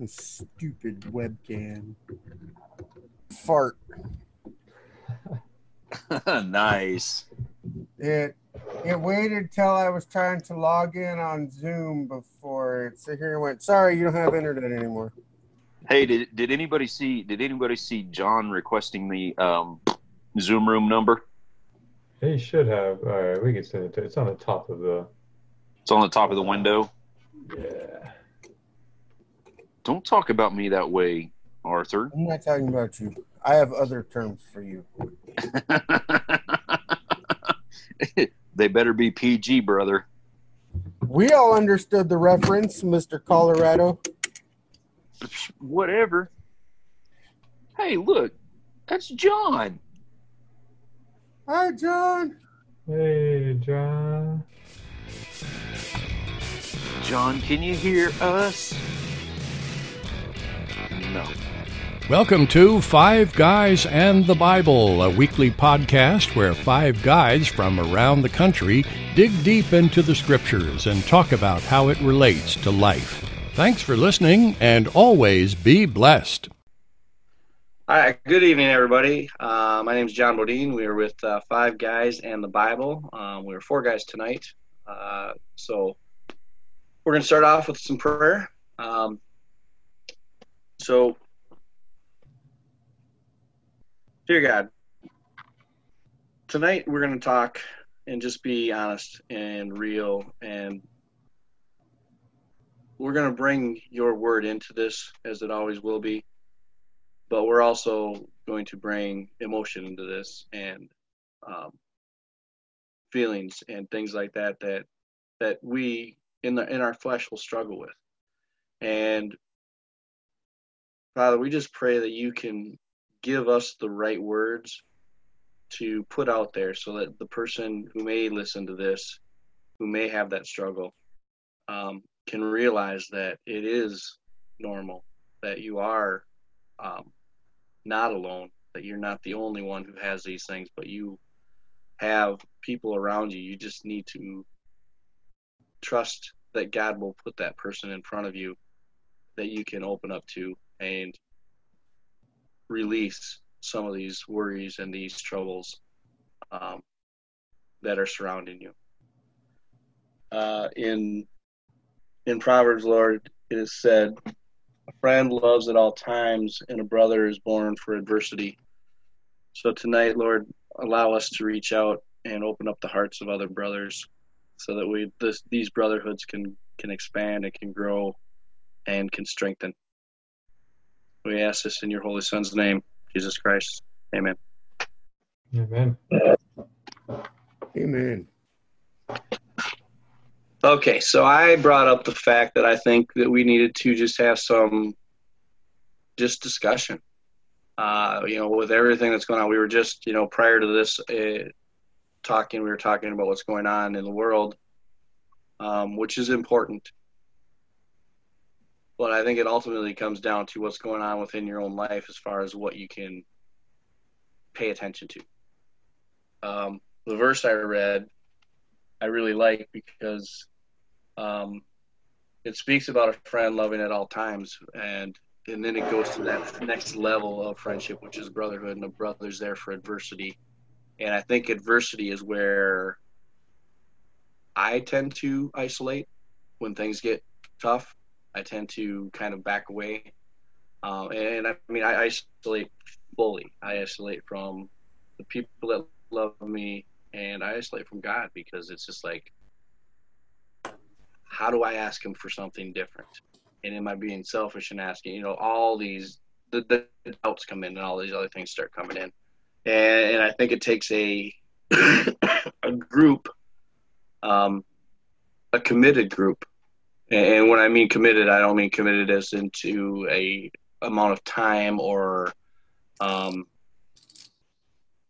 This stupid webcam. Fart. nice. It it waited till I was trying to log in on Zoom before it sit here and went, sorry, you don't have internet anymore. Hey, did did anybody see did anybody see John requesting the um, Zoom room number? He should have. All right, we can send it to. It's on the top of the. It's on the top of the window. Yeah. Don't talk about me that way, Arthur. I'm not talking about you. I have other terms for you. they better be PG, brother. We all understood the reference, Mr. Colorado. Whatever. Hey, look, that's John. Hi, John. Hey, John. John, can you hear us? Welcome to Five Guys and the Bible, a weekly podcast where five guys from around the country dig deep into the scriptures and talk about how it relates to life. Thanks for listening and always be blessed. All right, good evening, everybody. Uh, my name is John Bodine. We are with uh, Five Guys and the Bible. Um, we're four guys tonight. Uh, so we're going to start off with some prayer. Um, so, dear God, tonight we're going to talk and just be honest and real and we're going to bring your word into this as it always will be but we're also going to bring emotion into this and um, feelings and things like that that that we in the in our flesh will struggle with. And father we just pray that you can give us the right words to put out there so that the person who may listen to this who may have that struggle um, can realize that it is normal that you are um, not alone, that you're not the only one who has these things, but you have people around you. You just need to trust that God will put that person in front of you that you can open up to and release some of these worries and these troubles um, that are surrounding you. Uh, in in Proverbs, Lord, it is said, a friend loves at all times, and a brother is born for adversity. So tonight, Lord, allow us to reach out and open up the hearts of other brothers, so that we this, these brotherhoods can can expand and can grow, and can strengthen. We ask this in your holy Son's name, Jesus Christ. Amen. Amen. Amen. Okay, so I brought up the fact that I think that we needed to just have some just discussion. Uh, you know, with everything that's going on, we were just, you know, prior to this uh, talking, we were talking about what's going on in the world, um, which is important. But I think it ultimately comes down to what's going on within your own life as far as what you can pay attention to. Um, the verse I read, I really like because um, it speaks about a friend loving at all times, and and then it goes to that next level of friendship, which is brotherhood, and the brother's there for adversity. And I think adversity is where I tend to isolate when things get tough. I tend to kind of back away, um, and I mean I isolate fully. I isolate from the people that love me, and I isolate from God because it's just like how do I ask him for something different? And am I being selfish and asking? You know, all these the, the doubts come in, and all these other things start coming in, and, and I think it takes a a group, um, a committed group, and when I mean committed, I don't mean committed as into a amount of time or um,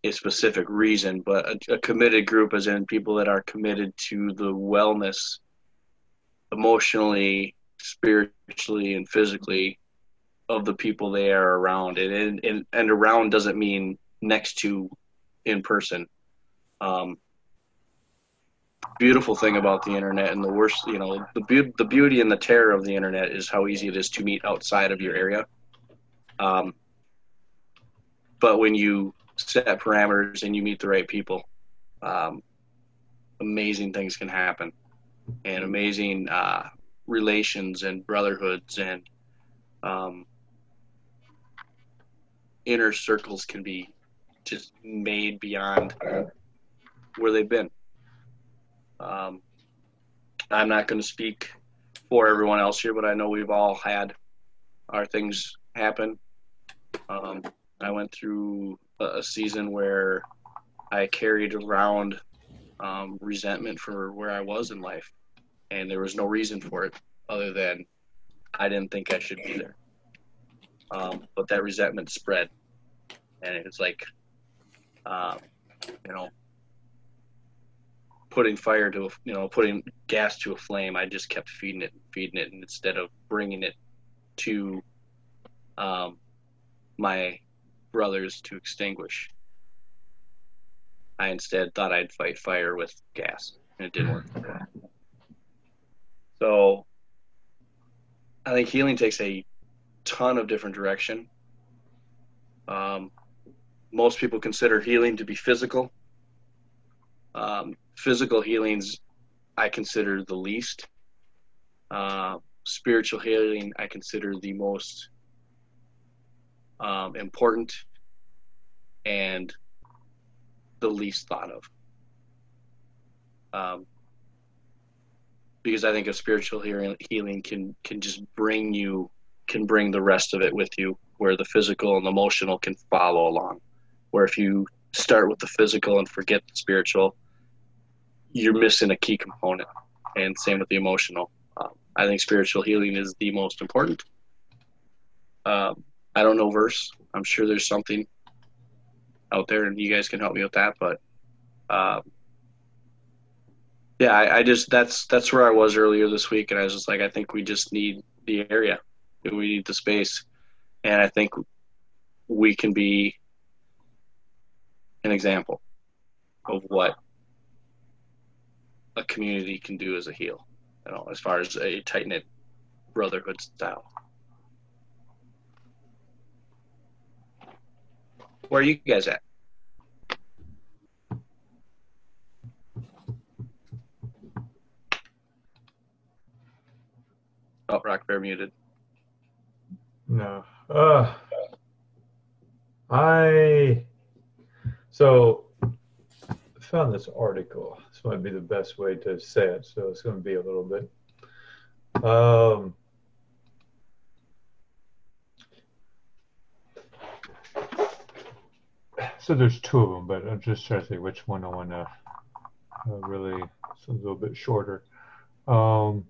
a specific reason, but a, a committed group as in people that are committed to the wellness emotionally, spiritually, and physically of the people they are around. And and, and around doesn't mean next to in person. Um, beautiful thing about the internet and the worst, you know, the be- the beauty and the terror of the internet is how easy it is to meet outside of your area. Um, but when you set parameters and you meet the right people, um, amazing things can happen, and amazing uh, relations and brotherhoods and um, inner circles can be just made beyond where they've been. Um, I'm not going to speak for everyone else here, but I know we've all had our things happen. Um, I went through a, season where I carried around um, resentment for where I was in life, and there was no reason for it other than I didn't think I should be there. Um, but that resentment spread, and it's like, um, you know, putting fire to a, you know, putting gas to a flame. I just kept feeding it, feeding it, and instead of bringing it to um, my brothers to extinguish, I instead thought I'd fight fire with gas, and it didn't work. So I think healing takes a ton of different direction. Um, most people consider healing to be physical. Um, physical healings, I consider the least. Uh, spiritual healing, I consider the most um, important and the least thought of. Um, because I think a spiritual healing, healing can can just bring you can bring the rest of it with you, where the physical and emotional can follow along. Where if you start with the physical and forget the spiritual, you're missing a key component. And same with the emotional. Um, I think spiritual healing is the most important. Um, I don't know verse. I'm sure there's something out there, and you guys can help me with that. But um, yeah, I, I, just that's that's where I was earlier this week, and I was just like, I think we just need the area, we need the space, and I think we can be an example of what a community can do as a heel, you know, as far as a tight knit brotherhood style. Where are you guys at? Oh, Rock Bear muted. No. Uh, I so found this article. This might be the best way to say it, so it's going to be a little bit. Um, so there's two of them, but I'm just trying to say which one I want to uh, really. It's a little bit shorter. Um,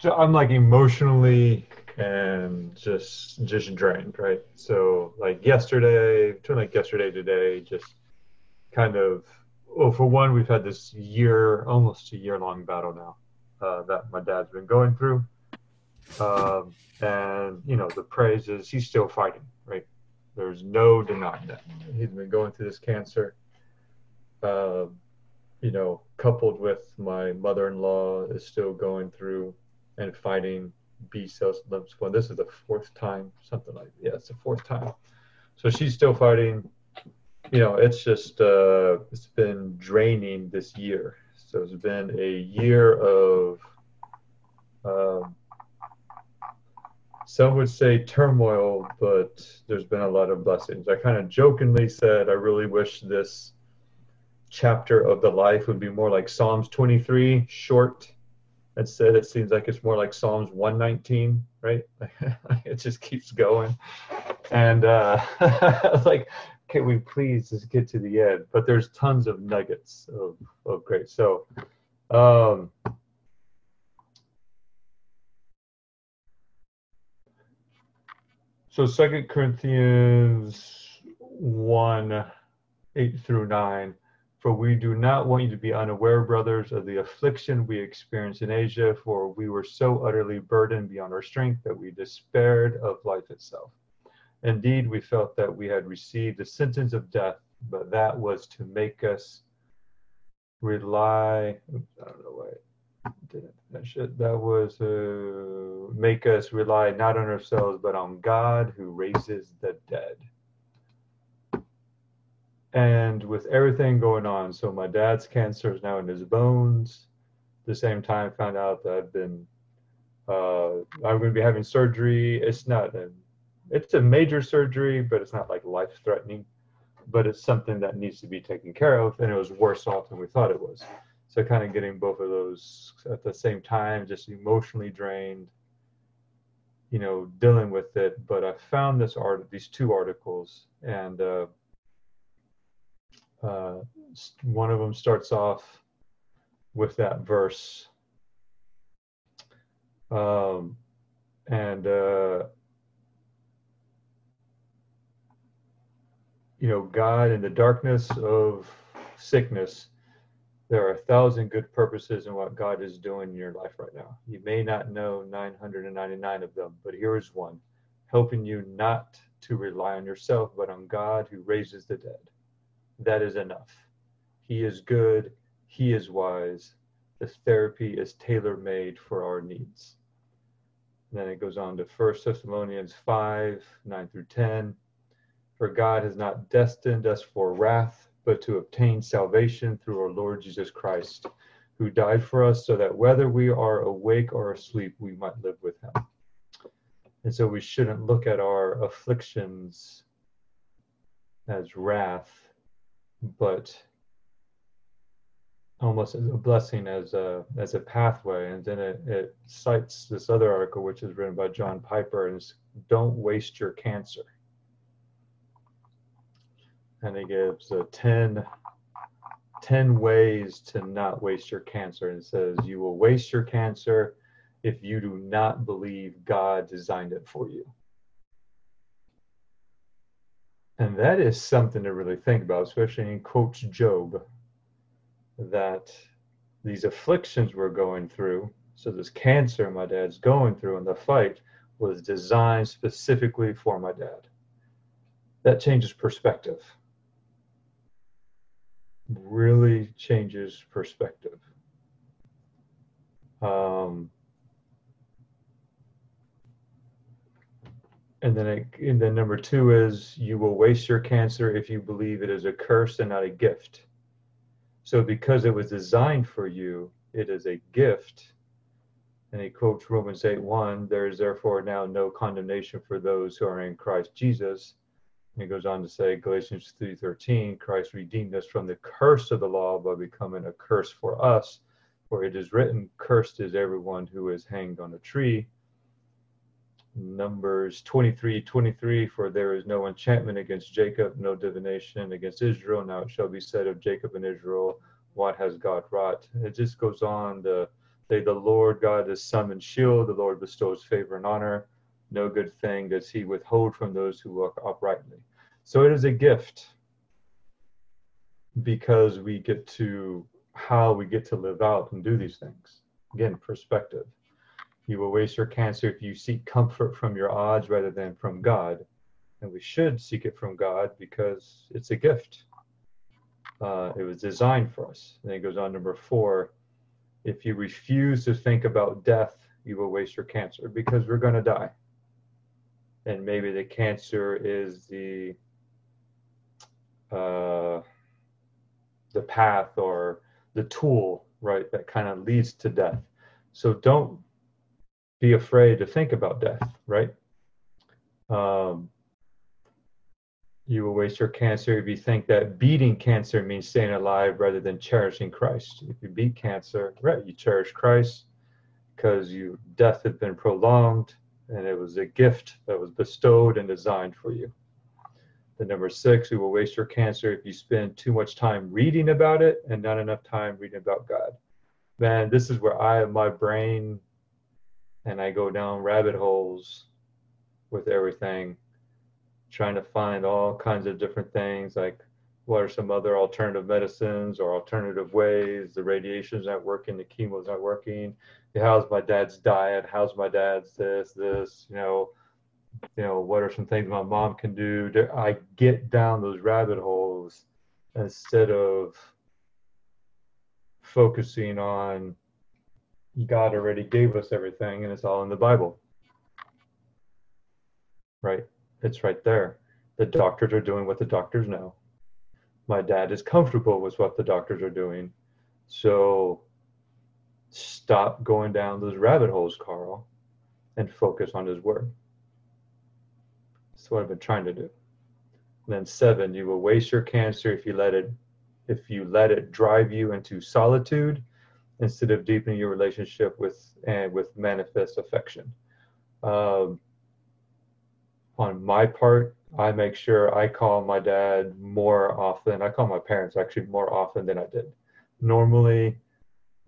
so I'm like emotionally and just just drained, right? So like yesterday, between like yesterday today, just kind of well, for one, we've had this year, almost a year long battle now uh, that my dad's been going through, um, and you know the praise is he's still fighting, right? There's no denying that he's been going through this cancer. Uh, you know, coupled with my mother-in-law is still going through and fighting B cells lymphoma. This is the fourth time, something like yeah, it's the fourth time. So she's still fighting. You know, it's just uh, it's been draining this year. So it's been a year of um, some would say turmoil, but there's been a lot of blessings. I kind of jokingly said I really wish this chapter of the life would be more like Psalms 23, short Instead, it seems like it's more like Psalms 119, right? it just keeps going. And uh, like, can we please just get to the end? But there's tons of nuggets of, of great. So, um, so Second Corinthians 1 8 through 9 for we do not want you to be unaware, brothers, of the affliction we experienced in Asia, for we were so utterly burdened beyond our strength that we despaired of life itself. Indeed, we felt that we had received the sentence of death, but that was to make us rely. Oops, I don't know why I didn't finish it. That was to make us rely not on ourselves, but on God who raises the dead. And with everything going on, so my dad's cancer is now in his bones. The same time, found out that I've been, uh, I'm going to be having surgery. It's not a, it's a major surgery, but it's not like life threatening but it's something that needs to be taken care of and it was worse off than we thought it was so kind of getting both of those at the same time just emotionally drained you know dealing with it but i found this art these two articles and uh, uh, one of them starts off with that verse um, and uh, you know, God in the darkness of sickness, there are a thousand good purposes in what God is doing in your life right now. You may not know 999 of them, but here is one helping you not to rely on yourself, but on God who raises the dead. That is enough. He is good, He is wise. The therapy is tailor made for our needs. And then it goes on to 1 Thessalonians 5 9 through 10. For God has not destined us for wrath, but to obtain salvation through our Lord Jesus Christ, who died for us so that whether we are awake or asleep, we might live with him. And so we shouldn't look at our afflictions as wrath, but almost as a blessing, as a as a pathway. And then it, it cites this other article, which is written by John Piper, and it's "Don't waste your cancer." and it gives uh, 10, 10 ways to not waste your cancer. And says, You will waste your cancer if you do not believe God designed it for you. And that is something to really think about, especially in Coach Job, that these afflictions we're going through, so this cancer my dad's going through in the fight, was designed specifically for my dad. That changes perspective really changes perspective. Um, and then, it, and then number two is you will waste your cancer if you believe it is a curse and not a gift. So because it was designed for you, it is a gift. And he quotes Romans 8 1, there is therefore now no condemnation for those who are in Christ Jesus he goes on to say, Galatians 3:13, Christ redeemed us from the curse of the law by becoming a curse for us. For it is written, Cursed is everyone who is hanged on a tree. Numbers 23, 23, for there is no enchantment against Jacob, no divination against Israel. Now it shall be said of Jacob and Israel, what has God wrought? It just goes on to say, the Lord God is sun and shield, the Lord bestows favor and honor. No good thing does he withhold from those who walk uprightly. So it is a gift because we get to how we get to live out and do these things. Again, perspective. You will waste your cancer if you seek comfort from your odds rather than from God. And we should seek it from God because it's a gift. Uh, it was designed for us. And it goes on number four. If you refuse to think about death, you will waste your cancer because we're going to die. And maybe the cancer is the uh, the path or the tool, right, that kind of leads to death. So don't be afraid to think about death, right? Um, you will waste your cancer if you think that beating cancer means staying alive rather than cherishing Christ. If you beat cancer, right, you cherish Christ because you death had been prolonged and it was a gift that was bestowed and designed for you. The number six, you will waste your cancer if you spend too much time reading about it and not enough time reading about God. Man, this is where I my brain and I go down rabbit holes with everything, trying to find all kinds of different things like what are some other alternative medicines or alternative ways the radiation's not working the chemo's not working how's my dad's diet how's my dad's this this you know you know, what are some things my mom can do? I get down those rabbit holes instead of focusing on God already gave us everything and it's all in the Bible. Right? It's right there. The doctors are doing what the doctors know. My dad is comfortable with what the doctors are doing. So stop going down those rabbit holes, Carl, and focus on his word. That's what I've been trying to do. And then seven, you will waste your cancer if you let it if you let it drive you into solitude instead of deepening your relationship with and with manifest affection. Um, on my part, I make sure I call my dad more often. I call my parents actually more often than I did. Normally,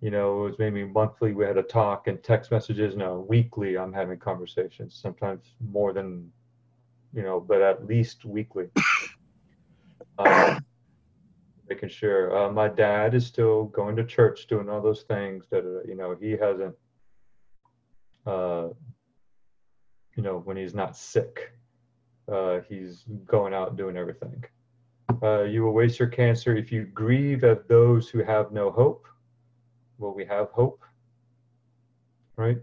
you know, it was maybe monthly we had a talk and text messages. No, weekly I'm having conversations, sometimes more than, you know, but at least weekly. Uh, making sure uh, my dad is still going to church, doing all those things that, uh, you know, he hasn't, uh, you know, when he's not sick, uh, he's going out doing everything. Uh, you will waste your cancer if you grieve at those who have no hope Well, we have hope? Right?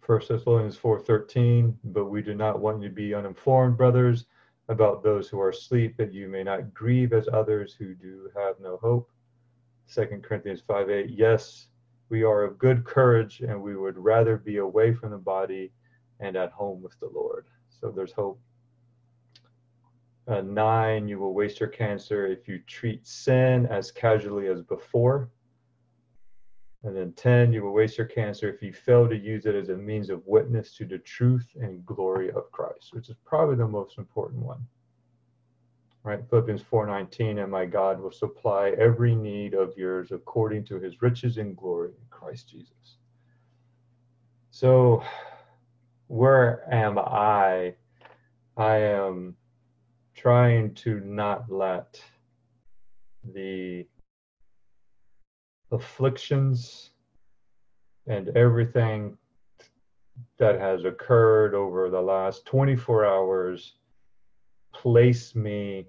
First Thessalonians 4:13, but we do not want you to be uninformed, brothers, about those who are asleep, that you may not grieve as others who do have no hope. Second Corinthians 5:8, yes, we are of good courage, and we would rather be away from the body and at home with the Lord. So there's hope. Uh, nine, you will waste your cancer if you treat sin as casually as before. And then 10, you will waste your cancer if you fail to use it as a means of witness to the truth and glory of Christ, which is probably the most important one. Right? Philippians 4:19, and my God will supply every need of yours according to his riches and glory in Christ Jesus. So where am I? I am trying to not let the afflictions and everything that has occurred over the last 24 hours place me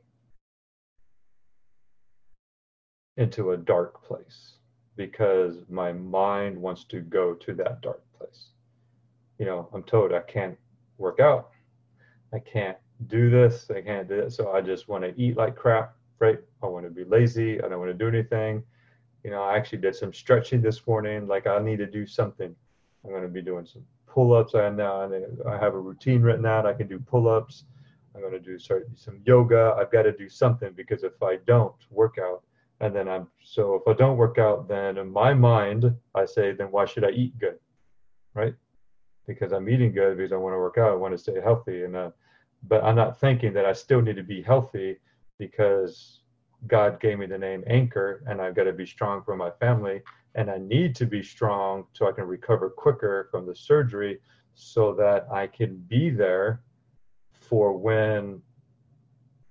into a dark place because my mind wants to go to that dark place. You know, I'm told I can't work out, I can't do this, I can't do that. So I just want to eat like crap, right? I want to be lazy, I don't want to do anything. You know, I actually did some stretching this morning. Like I need to do something. I'm going to be doing some pull-ups. I now I have a routine written out. I can do pull-ups. I'm going to do start some yoga. I've got to do something because if I don't work out, and then I'm so if I don't work out, then in my mind I say, then why should I eat good, right? Because I'm eating good because I want to work out. I want to stay healthy, and uh, but I'm not thinking that I still need to be healthy because God gave me the name Anchor, and I've got to be strong for my family. And I need to be strong so I can recover quicker from the surgery so that I can be there for when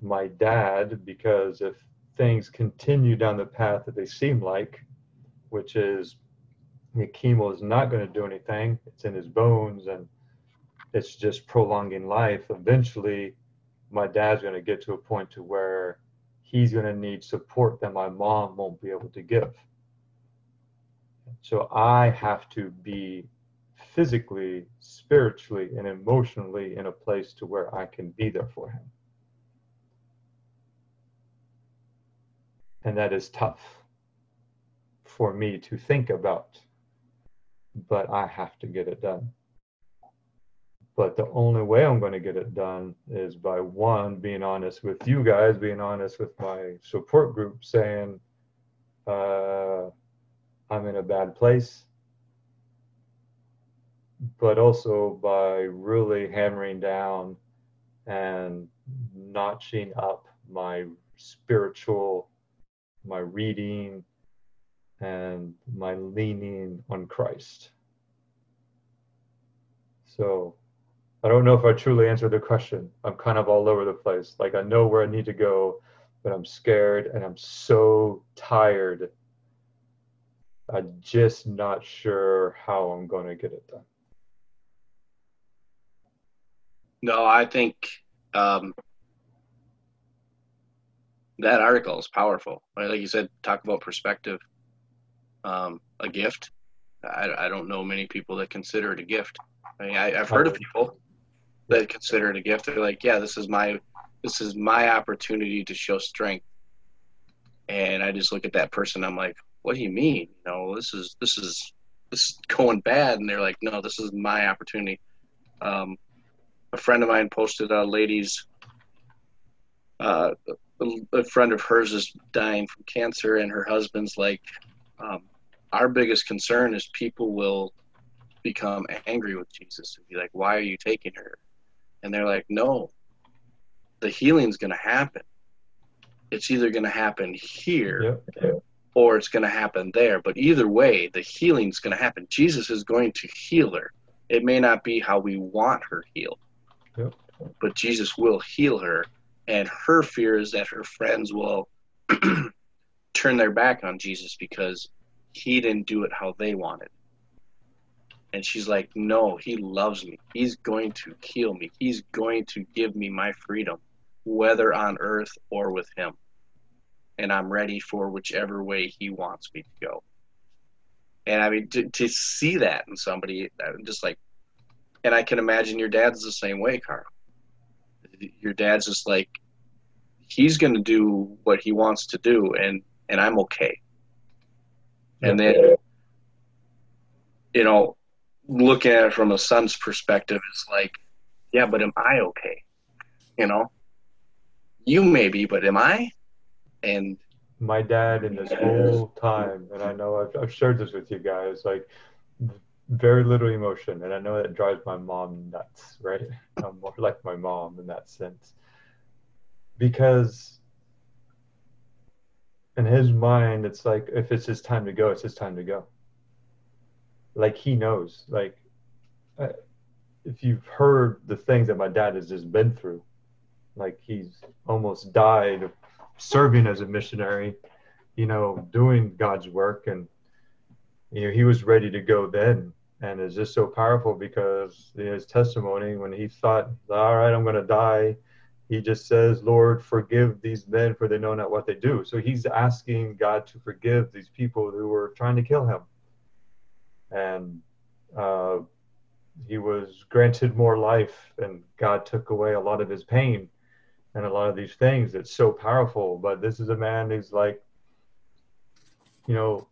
my dad, because if things continue down the path that they seem like, which is the chemo is not going to do anything, it's in his bones and it's just prolonging life. Eventually, my dad's going to get to a point to where he's going to need support that my mom won't be able to give. So I have to be physically, spiritually, and emotionally in a place to where I can be there for him. And that is tough for me to think about, but I have to get it done. But the only way I'm going to get it done is by one, being honest with you guys, being honest with my support group, saying, uh, I'm in a bad place. But also by really hammering down and notching up my spiritual, my reading, and my leaning on Christ. So I don't know if I truly answered the question. I'm kind of all over the place. Like I know where I need to go, but I'm scared and I'm so tired. I'm just not sure how I'm going to get it done. No, I think um, that article is powerful. Right? Like you said, talk about perspective. Um, a gift. I, I don't know many people that consider it a gift. I mean, I, I've heard of people that consider it a gift. They're like, yeah, this is my this is my opportunity to show strength. And I just look at that person. I'm like, what do you mean? You know, this is this is this is going bad. And they're like, no, this is my opportunity. Um, a friend of mine posted a lady's uh, a friend of hers is dying from cancer, and her husband's like, um, our biggest concern is people will become angry with Jesus and be like, why are you taking her? And they're like, no, the healing's going to happen. It's either going to happen here Yep. or it's going to happen there. But either way, the healing's going to happen. Jesus is going to heal her. It may not be how we want her healed, Yep. but Jesus will heal her. And her fear is that her friends will turn their back on Jesus because he didn't do it how they wanted. And she's like, No, he loves me. He's going to heal me. He's going to give me my freedom, whether on earth or with him. And I'm ready for whichever way he wants me to go. And I mean, to, to see that in somebody, I'm just like, and I can imagine your dad's the same way, Carl. Your dad's just like, he's going to do what he wants to do, and and I'm okay. And then, you know, looking at it from a son's perspective, is like, yeah, but am I okay? You know, you may be, but am I? And my dad in this whole time, and I know I've, I've shared this with you guys, like very little emotion, and I know that drives my mom nuts, right? I'm more like my mom in that sense, because in his mind, it's like if it's his time to go, it's his time to go. Like he knows, like uh, if you've heard the things that my dad has just been through, like he's almost died serving as a missionary, you know, doing God's work. And, you know, he was ready to go then. And it's just so powerful because his testimony, when he thought, all right, I'm going to die, he just says, Lord, forgive these men for they know not what they do. So he's asking God to forgive these people who were trying to kill him. And uh, he was granted more life, and God took away a lot of his pain and a lot of these things. It's so powerful. But this is a man who's like, you know,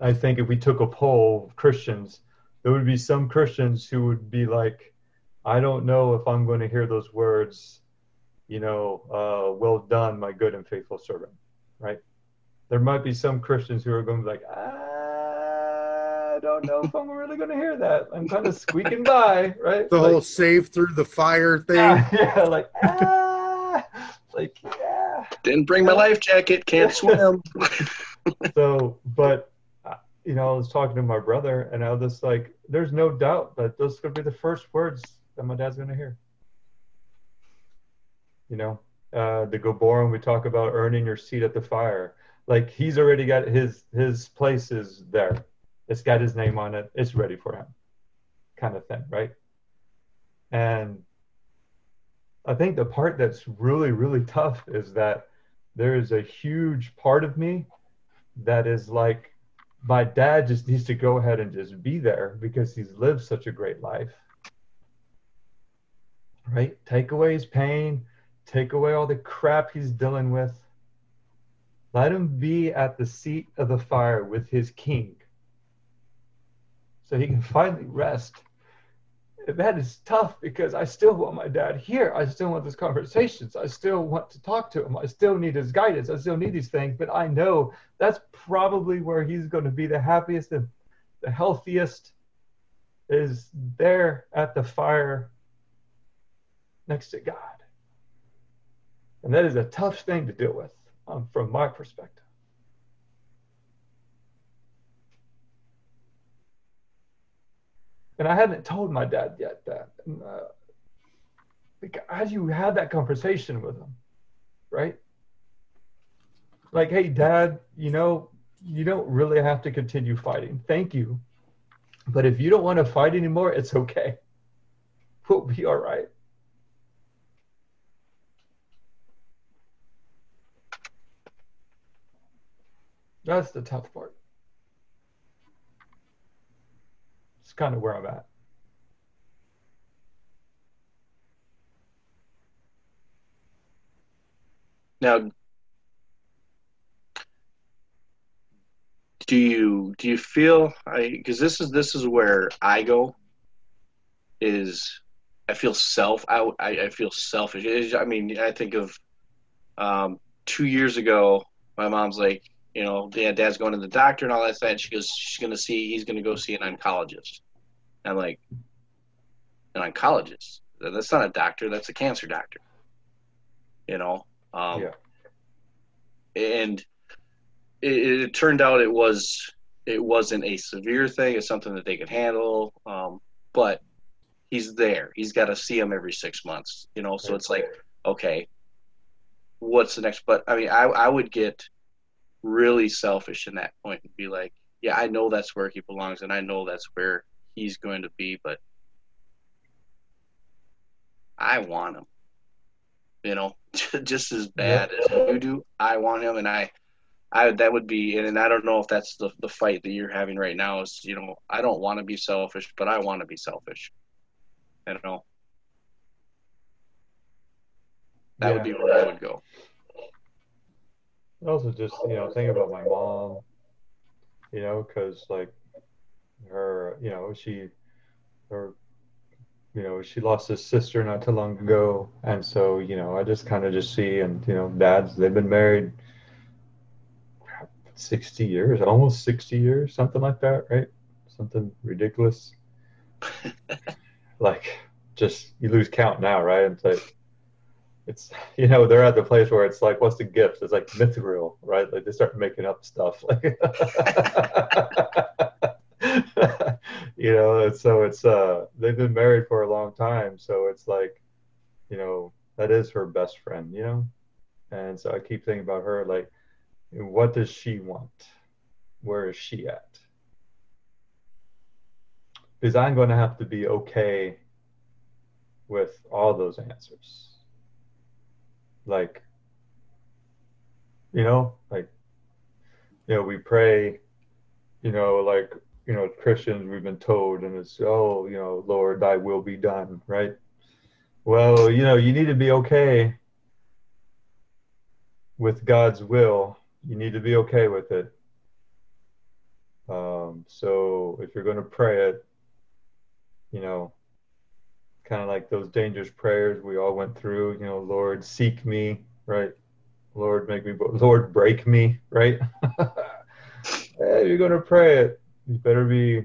I think if we took a poll of Christians, there would be some Christians who would be like, I don't know if I'm going to hear those words, you know, uh, well done, my good and faithful servant, right? There might be some Christians who are going to be like, I don't know if I'm really going to hear that. I'm kind of squeaking by, right? The Like- whole save through the fire thing. yeah, yeah, like ah, like yeah. didn't bring my life jacket, can't swim. So, but uh, you know, I was talking to my brother, and I was just like, "There's no doubt that those are gonna be the first words that my dad's gonna hear." You know, uh, the Goborum we talk about earning your seat at the fire. Like he's already got his his place is there. It's got his name on it. It's ready for him, kind of thing, right? And I think the part that's really, really tough is that there is a huge part of me that is like, my dad just needs to go ahead and just be there because he's lived such a great life. Right? Take away his pain, take away all the crap he's dealing with. Let him be at the seat of the fire with his king so he can finally rest And that is tough because I still want my dad here. I still want those conversations. I still want to talk to him. I still need his guidance. I still need these things. But I know that's probably where he's going to be the happiest and the healthiest is there at the fire next to God. And that is a tough thing to deal with um, from my perspective. And I hadn't told my dad yet that. And, uh, as you had that conversation with him, right? Like, hey, dad, you know, you don't really have to continue fighting. Thank you. But if you don't want to fight anymore, it's okay. We'll be all right. That's the tough part. Kind of where I'm at. Now, do you do you feel I because this is this is where I go is I feel self I, I feel selfish. I mean I think of um, two years ago my mom's like you know dad's going to the doctor and all that stuff and she goes she's gonna see he's gonna go see an oncologist. And I'm like an oncologist that's not a doctor that's a cancer doctor. You know um, Yeah. and it, it turned out it was it wasn't a severe thing. It's something that they could handle. Um, but he's there. He's got to see him every six months. You know, so it's like, okay, what's the next? But I mean, I I would get really selfish in that point and be like, yeah, I know that's where he belongs, and I know that's where he's going to be, but I want him. You know, just as bad as you do. I want him, and I I that would be, and, and I don't know if that's the the fight that you're having right now. Is you know, I don't want to be selfish, but I want to be selfish. I don't know. That would be where I would go. also just you know think about my mom you know because like her you know she her you know she lost his sister not too long ago. And so you know i just kind of just see and you know dads they've been married 60 years almost 60 years something like that right? Something ridiculous. Like just you lose count now right? It's like it's you know they're at the place where it's like what's the gift? It's like mithril right? Like they start making up stuff. like you know so it's uh they've been married for a long time so it's like you know that is her best friend you know? And so i keep thinking about her like what does she want? Where is she at? Because i'm going to have to be okay with all those answers. Like you know like you know we pray you know like you know christians we've been told and it's oh you know lord thy will be done right? Well you know you need to be okay with god's will. You need to be okay with it. Um, so if you're going to pray it you know kind of like those dangerous prayers we all went through you know lord seek me right? Lord make me lord break me right? Hey, you're going to pray it you better be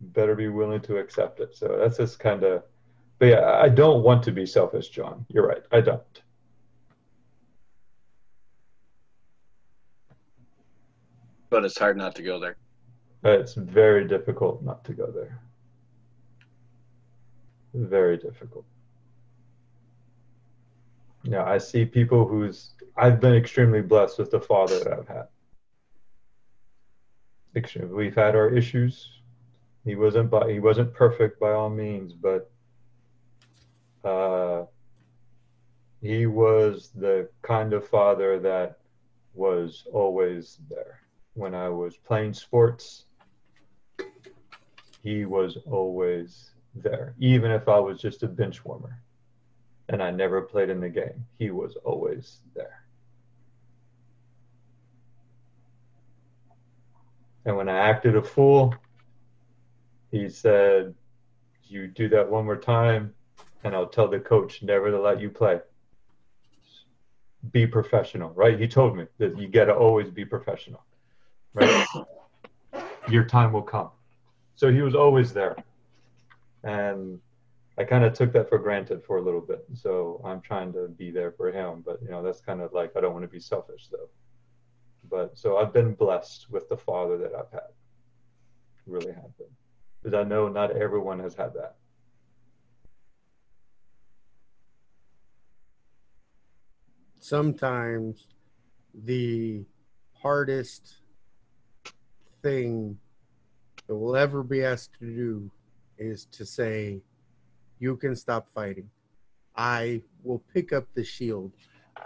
better be willing to accept it. So that's just kind of but yeah i don't want to be selfish john. You're right. I don't. But it's hard not to go there. Uh, it's very difficult not to go there. Very difficult. Yeah i see people who's i've been extremely blessed with the father that i've had Extreme- we've had our issues he wasn't by he wasn't perfect by all means but uh he was the kind of father that was always there when i was playing sports he was always there, even if I was just a bench warmer and I never played in the game. He was always there. And when I acted a fool, he said, You do that one more time, and I'll tell the coach never to let you play. Be professional, right? He told me that you got to always be professional, right? Your time will come. So he was always there. And I kind of took that for granted for a little bit. So I'm trying to be there for him. But, you know, that's kind of like, I don't want to be selfish though. But so I've been blessed with the father that I've had. Really have been. Because I know not everyone has had that. sometimes the hardest thing that we'll ever be asked to do is to say, you can stop fighting. I will pick up the shield.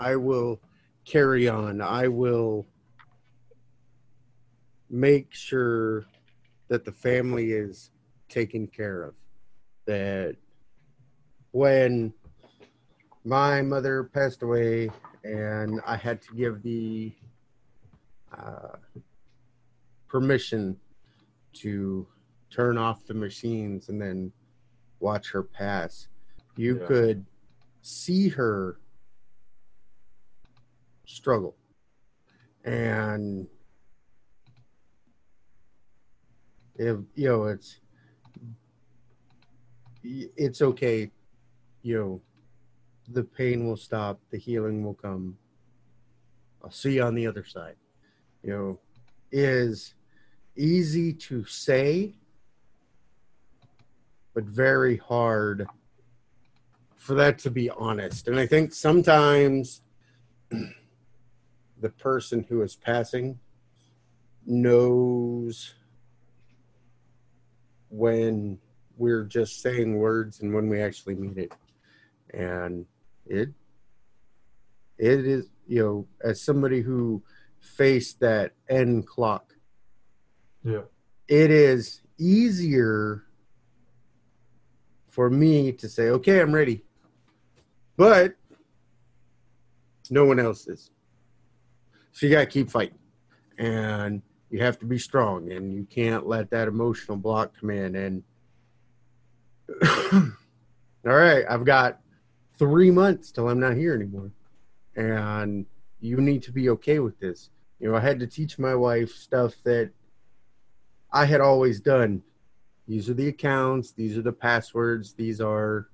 I will carry on. I will make sure that the family is taken care of. That when my mother passed away and I had to give the uh, permission to turn off the machines and then watch her pass, you Yeah. could see her struggle. And if you know it's it's okay, you know, the pain will stop, the healing will come. I'll see you on the other side. You know, is easy to say, but very hard for that to be honest. And I think sometimes the person who is passing knows when we're just saying words and when we actually mean it. And it it is you know, as somebody who faced that end clock, Yeah. it is easier for me to say, okay, I'm ready. But no one else is. So you got to keep fighting. And you have to be strong and you can't let that emotional block come in. And all right, I've got three months till I'm not here anymore. And you need to be okay with this. You know, I had to teach my wife stuff that I had always done. These are the accounts, these are the passwords, these are,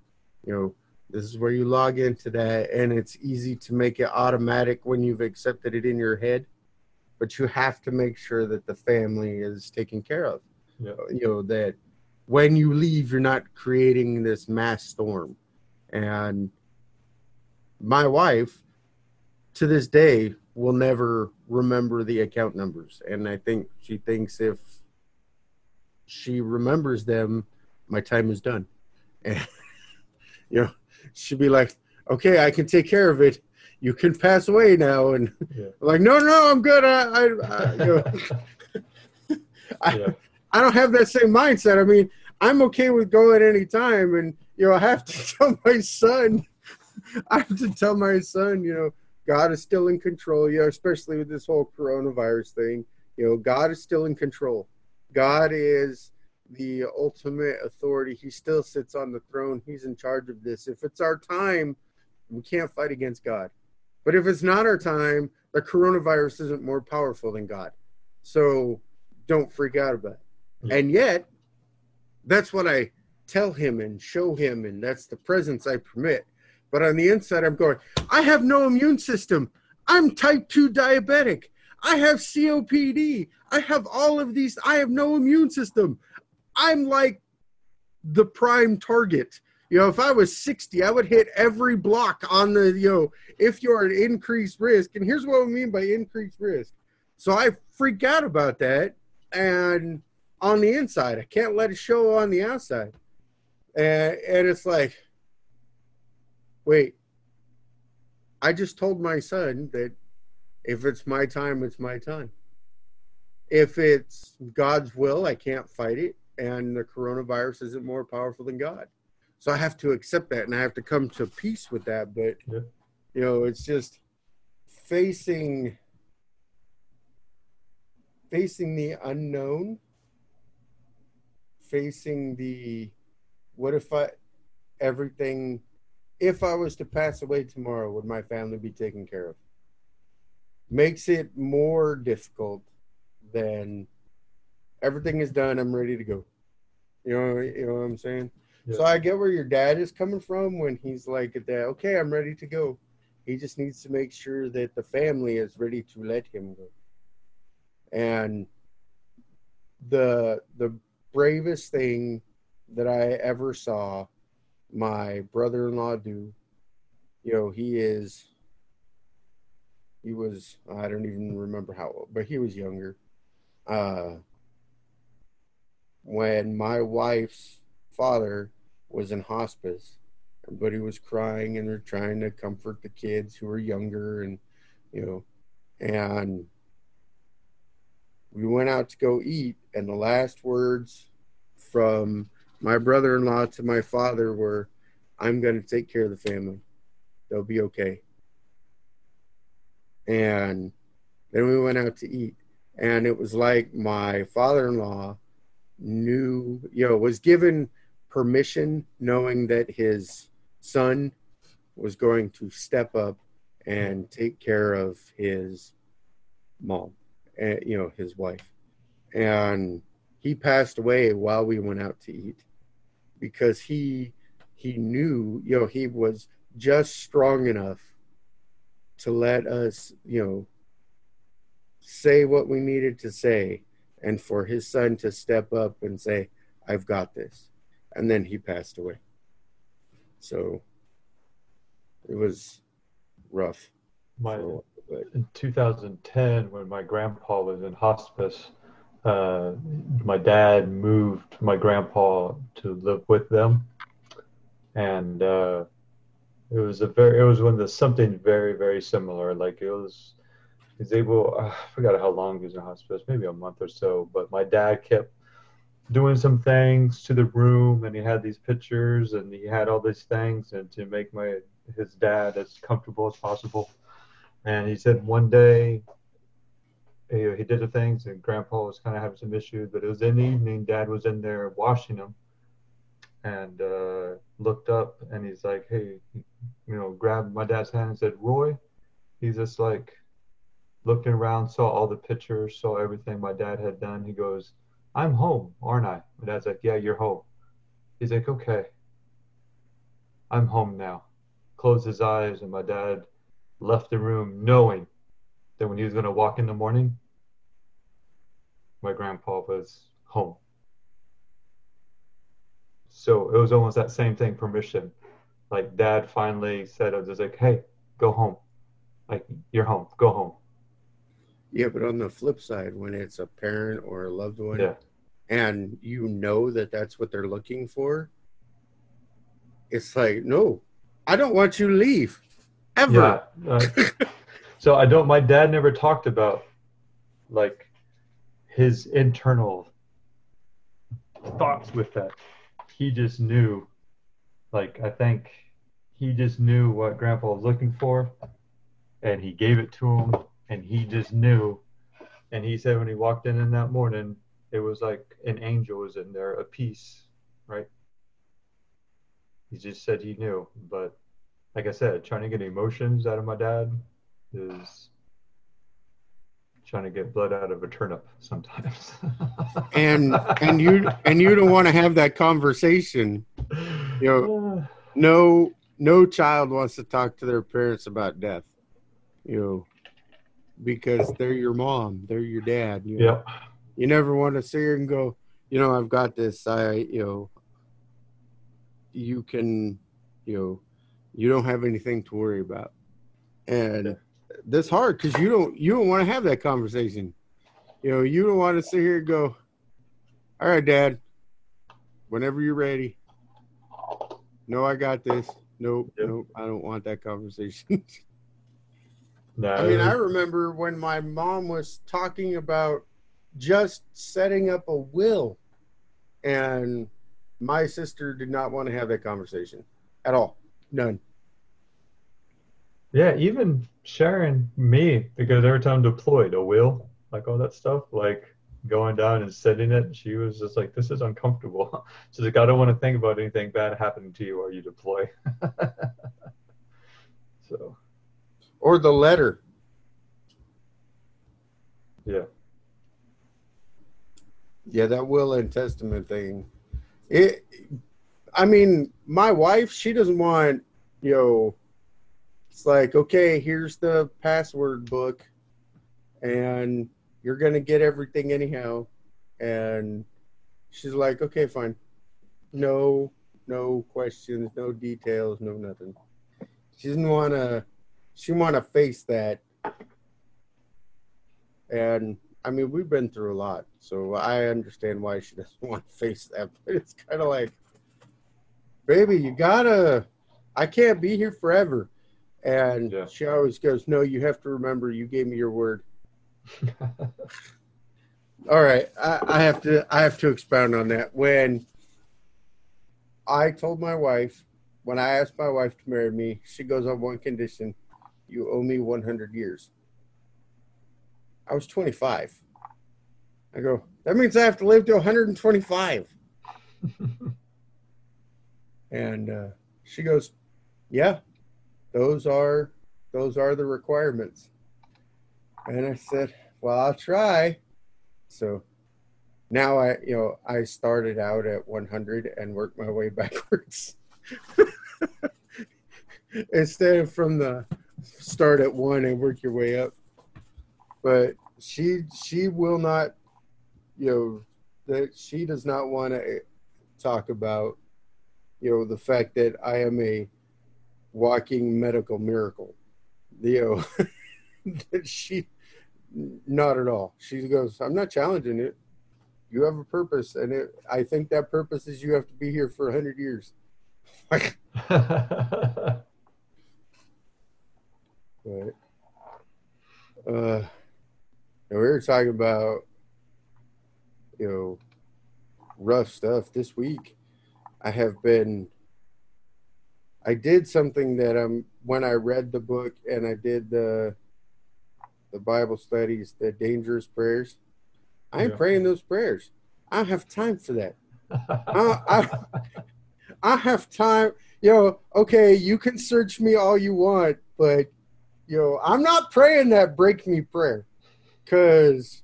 you know, this is where you log into that. And it's easy to make it automatic when you've accepted it in your head. But you have to make sure that the family is taken care of. Yeah. You know, that when you leave, you're not creating this mass storm. And my wife, to this day, will never remember the account numbers. And I think she thinks if she remembers them, my time is done. And, you know, she'd be like, okay, I can take care of it. You can pass away now. And Yeah. I'm like, no, no, I'm good. I, I, I, you know, I, Yeah. I don't have that same mindset. I mean, I'm okay with going any time And, you know, I have to tell my son, I have to tell my son, you know, God is still in control, you know, especially with this whole coronavirus thing. You know, God is still in control. God is the ultimate authority. He still sits on the throne. He's in charge of this. If it's our time, we can't fight against God. But if it's not our time, the coronavirus isn't more powerful than God. So don't freak out about it. Yeah. And yet, that's what I tell him and show him, and that's the presence I permit. But on the inside, I'm going, I have no immune system. I'm type 2 diabetic. I have COPD. I have all of these. I have no immune system. I'm like the prime target. You know, if I was 60, I would hit every block on the, you know, if you're at increased risk. And here's what I mean by increased risk. So I freak out about that. And on the inside, I can't let it show on the outside. And, and it's like, wait, I just told my son that if it's my time, it's my time. If it's God's will, I can't fight it. And the coronavirus isn't more powerful than God. So I have to accept that and I have to come to peace with that. But, Yeah. you know, it's just facing facing the unknown facing the what if i everything if i was to pass away tomorrow would my family be taken care of makes it more difficult than everything is done i'm ready to go you know you know what i'm saying so i get where your dad is coming from when he's like that okay i'm ready to go. He just needs to make sure that the family is ready to let him go. And the the bravest thing that I ever saw my brother-in-law do, you know, he is he was I don't even remember how old, but he was younger. Uh when my wife's father was in hospice. Everybody was crying and they're trying to comfort the kids who were younger and you know and we went out to go eat. And the last words from my brother-in-law to my father were i'm going to take care of the family. They'll be okay. And then we went out to eat. And it was like my father-in-law knew you know was given permission knowing that his son was going to step up and take care of his mom and you know his wife. And he passed away while we went out to eat because he he knew you know he was just strong enough to let us you know say what we needed to say and for his son to step up and say i've got this and then he passed away. So it was rough My in 2010 when my grandpa was in hospice uh, my dad moved my grandpa to live with them. And uh, it was a very it was when there's something very very similar. Like it was he's able uh, i forgot how long he was in hospice maybe a month or so but my dad kept doing some things to the room and he had these pictures and he had all these things and to make my his dad as comfortable as possible. And he said one day he, he did the things and grandpa was kind of having some issues but it was in the evening dad was in there washing him and uh, looked up and he's like hey you know grabbed my dad's hand and said roy he's just like looking around saw all the pictures saw everything my dad had done. He goes i'm home aren't i my dad's like yeah you're home he's like okay i'm home now closed his eyes and my dad left the room knowing that when he was going to walk in the morning, my grandpa was home. So it was almost that same thing permission. Like dad finally said, I was just like, hey, go home. Like, you're home, go home. Yeah but on the flip side when it's a parent or a loved one Yeah. and you know that that's what they're looking for it's like no i don't want you to leave ever Yeah. uh, so I don't, my dad never talked about like his internal thoughts with that. He just knew, like, I think he just knew what grandpa was looking for and he gave it to him and he just knew. And he said when he walked in in that morning, it was like an angel was in there, a peace, right? He just said he knew, but like I said, trying to get emotions out of my dad is trying to get blood out of a turnip sometimes. and and you and you don't want to have that conversation you know no no child wants to talk to their parents about death you know because they're your mom they're your dad you know? Yep. you never want to sit here and go you know i've got this i you know you can you know you don't have anything to worry about and that's hard because you don't you don't want to have that conversation you know you don't want to sit here and go all right dad whenever you're ready no i got this nope Yep. nope i don't want that conversation No, I mean, I remember when my mom was talking about just setting up a will, and my sister did not want to have that conversation at all. None. yeah, even sharing me because every time deployed, a will, like all that stuff, like going down and setting it, she was just like, "This is uncomfortable." She's like, "I don't want to think about anything bad happening to you while you deploy." so Or the letter. yeah, Yeah, that will and testament thing. It. I mean, my wife, she doesn't want, you know, it's like, okay, here's the password book, and you're gonna get everything anyhow. And she's like, okay, fine. No, no questions, no details, no nothing. She doesn't want to. She want to face that. And I mean, we've been through a lot, so I understand why she doesn't want to face that. But it's kind of like, baby, you gotta. I can't be here forever. And Yeah. she always goes, no, you have to remember you gave me your word. All right, I, I have to I have to expound on that. When I told my wife, when I asked my wife to marry me, she goes on one condition: you owe me 100 years. I was 25. I go, that means I have to live to 125. And uh, she goes, yeah, those are those are the requirements. And I said, well, I'll try. So now I, you know, I started out at 100 and worked my way backwards. Instead of from the start at one and work your way up. But she she will not, you know, that she does not want to talk about, you know, the fact that I am a walking medical miracle. You know, she not at all. She goes, I'm not challenging it. You have a purpose, and it, I think that purpose is you have to be here for hundred years. But uh, we were talking about you know rough stuff this week. I have been. I did something that um when I read the book and I did the the Bible studies, the dangerous prayers. I ain't Yeah. praying those prayers. I have time for that. I, I, I have time. You know, okay, you can search me all you want, but know, I'm not praying that break me prayer because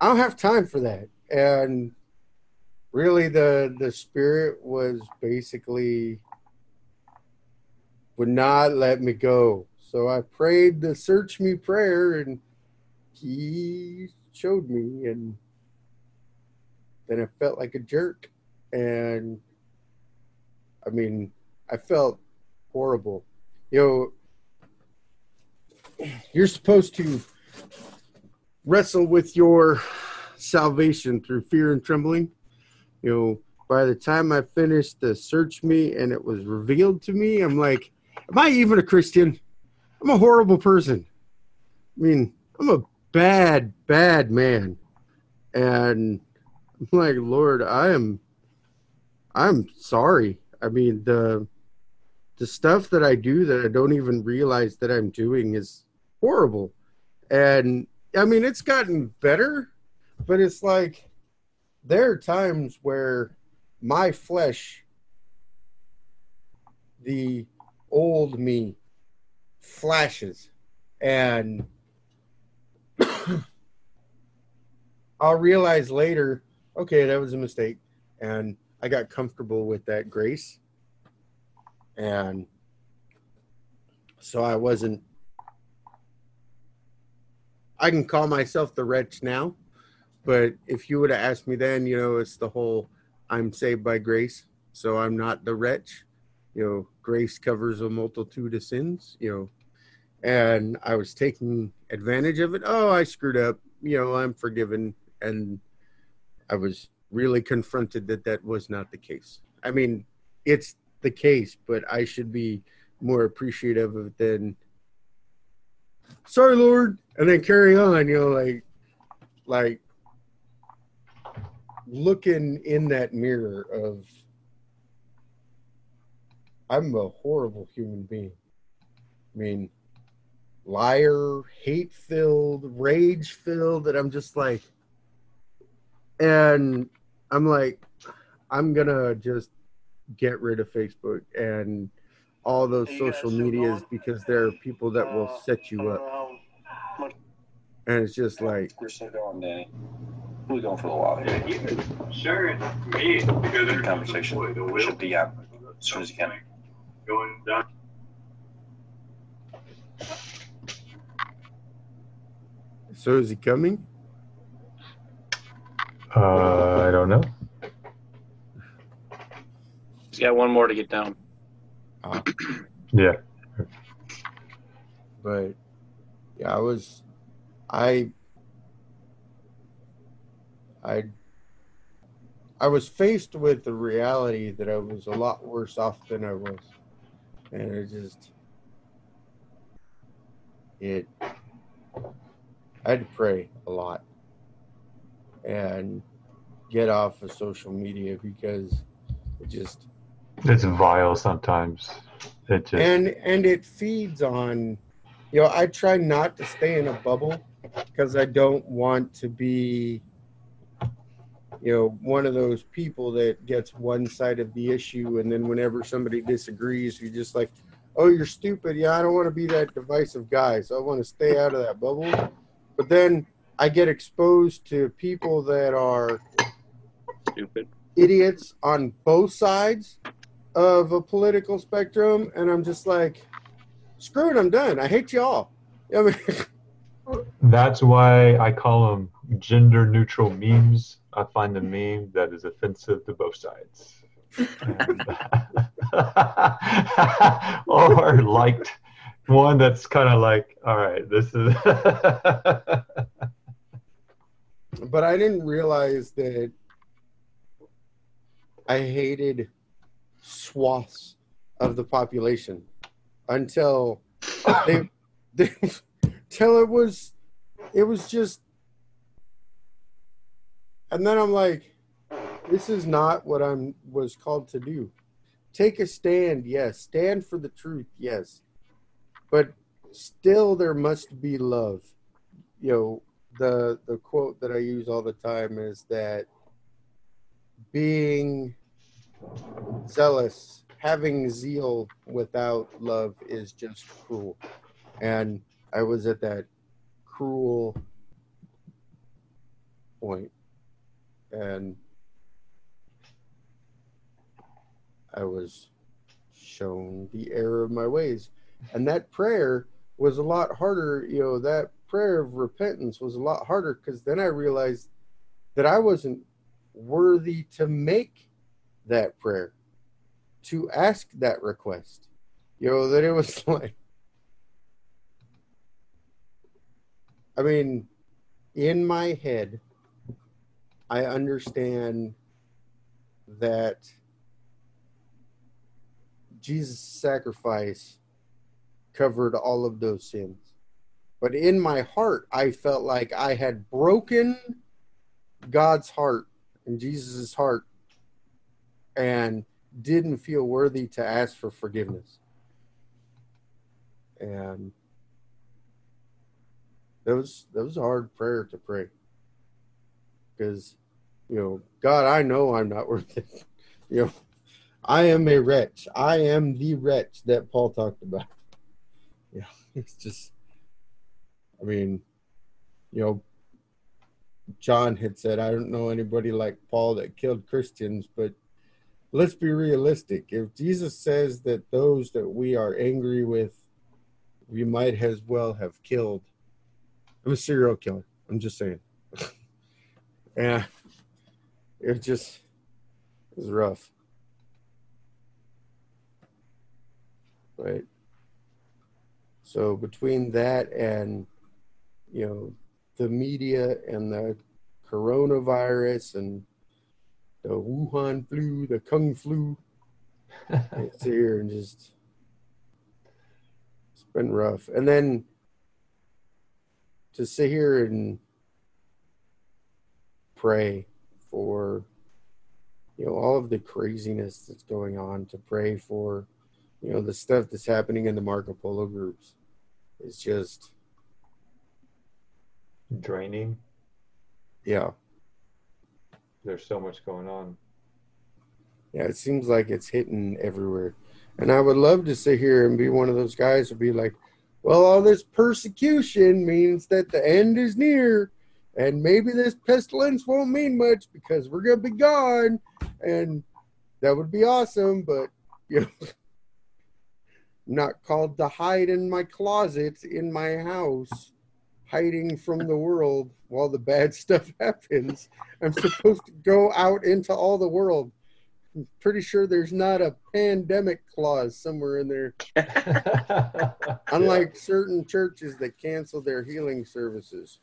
I don't have time for that. And really, the the spirit was basically would not let me go. So I prayed the search me prayer, and he showed me, and then I felt like a jerk, and I mean, I felt horrible. You know, you're supposed to wrestle with your salvation through fear and trembling. You know, by the time I finished the search me and it was revealed to me, I'm like, am I even a Christian? I'm a horrible person. I mean, I'm a bad, bad man. And I'm like, Lord, I am I'm sorry. I mean, the the stuff that I do that I don't even realize that I'm doing is horrible. And I mean, it's gotten better, but it's like there are times where my flesh, the old me, flashes. And I'll realize later, okay, that was a mistake. And I got comfortable with that grace. And so I wasn't I can call myself the wretch now, but if you would have asked me then, you know, it's the whole I'm saved by grace, so I'm not the wretch. You know, grace covers a multitude of sins, you know. And I was taking advantage of it. Oh, I screwed up. You know, I'm forgiven and I was really confronted that that was not the case. I mean, it's the case, but I should be more appreciative of it than sorry, Lord, and then carry on. You know, like, like looking in that mirror of I'm a horrible human being. I mean, liar, hate filled, rage filled, that I'm just like, and I'm like, I'm gonna just get rid of Facebook and all those Hey, you guys social medias because there are people that will Uh, set you up, don't know how much and it's just like, we're still going, Danny. We're going for a while here. Yeah, keep it. Share it. Me. Because there's Conversation. The. Should be out as soon as you can. Going down. so is he coming? Uh, I don't know. He's got one more to get down. Uh, yeah. but yeah, I was, I, I, I was faced with the reality that I was a lot worse off than I was, and it just it. I had to pray a lot and get off of social media because it just It's vile sometimes. It just and and it feeds on you know i try not to stay in a bubble because i don't want to be you know one of those people that gets one side of the issue and then whenever somebody disagrees you're just like oh you're stupid yeah i don't want to be that divisive guy so i want to stay out of that bubble but then i get exposed to people that are Stupid. idiots on both sides of a political spectrum, and I'm just like, screw it, I'm done. I hate y'all. I mean, That's why I call them gender neutral memes. I find a meme that is offensive to both sides. And- uh, or liked one that's kind of like, all right, this is. but I didn't realize that I hated swaths of the population until they, they till it was it was just and then I'm like this is not what I'm was called to do. Take a stand, yes. Stand for the truth, yes. But still there must be love. You know, the the quote that I use all the time is that being zealous, having zeal without love is just cruel. And I was at that cruel point and I was shown the error of my ways. And that prayer was a lot harder, you know, that prayer of repentance was a lot harder because then I realized that I wasn't worthy to make that prayer, to ask that request. You know, that it was like, I mean, in my head, I understand that Jesus' sacrifice covered all of those sins. But in my heart, I felt like I had broken God's heart and Jesus' heart and didn't feel worthy to ask for forgiveness. And that was that was a hard prayer to pray. Because, you know, God, I know I'm not worth it. You know, I am a wretch. I am the wretch that Paul talked about. Yeah, it's just, I mean, you know, John had said, I don't know anybody like Paul that killed Christians, but let's be realistic. If Jesus says that those that we are angry with, we might as well have killed, I'm a serial killer. I'm just saying. yeah, it just was rough. Right. So between that and you know the media and the coronavirus and the Wuhan flu, the Kung flu, it's here and just it's been rough. And then to sit here and pray for you know all of the craziness that's going on, to pray for you know the stuff that's happening in the Marco Polo groups. is just draining. yeah. There's so much going on. Yeah, it seems like it's hitting everywhere. And I would love to sit here and be one of those guys who be like, well, all this persecution means that the end is near, and maybe this pestilence won't mean much because we're going to be gone. And that would be awesome, but, you know, not called to hide in my closet in my house, hiding from the world while the bad stuff happens. I'm supposed to go out into all the world. I'm pretty sure there's not a pandemic clause somewhere in there. Unlike certain churches that cancel their healing services.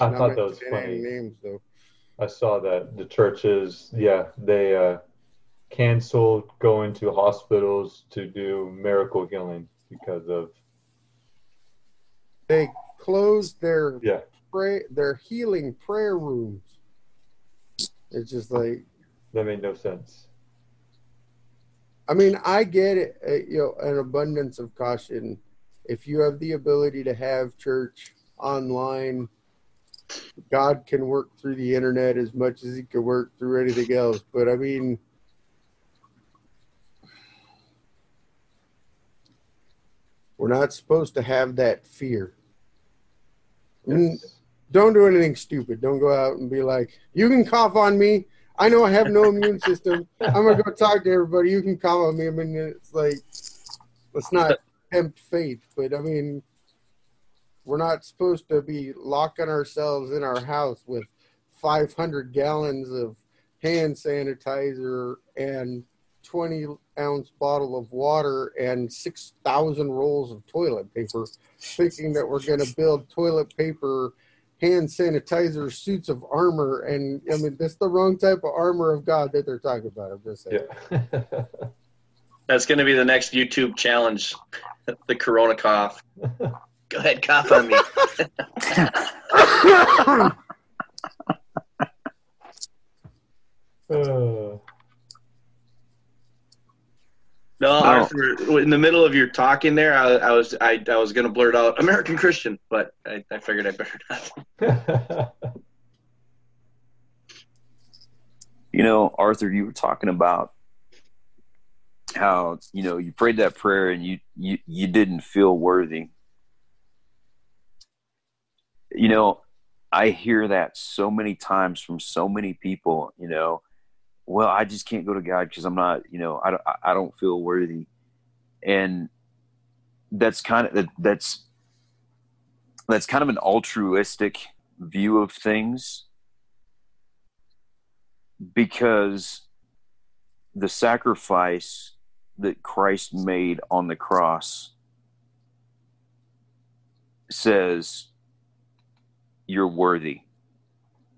I Not thought that was funny. names though. I saw that the churches, yeah, they uh, canceled going to hospitals to do miracle healing because of They closed their yeah. pray their healing prayer rooms. It's just like That made no sense. I mean, I get it, uh, you know, an abundance of caution. If you have the ability to have church online, God can work through the internet as much as he can work through anything else. But I mean, we're not supposed to have that fear. Yes. Don't do anything stupid. Don't go out and be like, you can cough on me. I know I have no immune system. I'm gonna go talk to everybody. You can cough on me. I mean, it's like let's not tempt fate, but I mean, we're not supposed to be locking ourselves in our house with 500 gallons of hand sanitizer and 20 ounce bottle of water and 6,000 rolls of toilet paper, thinking that we're going to build toilet paper, hand sanitizer, suits of armor. And I mean, that's the wrong type of armor of God that they're talking about. I'm just saying. Yeah. That's going to be the next YouTube challenge, the Corona cough. Go ahead, cough on me. Uh, No, oh. Arthur, in the middle of your talking there, I, I was I, I was going to blurt out American Christian, but I, I figured I better not. You know, Arthur, you were talking about how you know you prayed that prayer and you you you didn't feel worthy. You know, I hear that so many times from so many people. You know, well, I just can't go to God because I'm not. You know, I don't I don't feel worthy, and that's kind of that, that's that's kind of an altruistic view of things because the sacrifice that Christ made on the cross says you're worthy.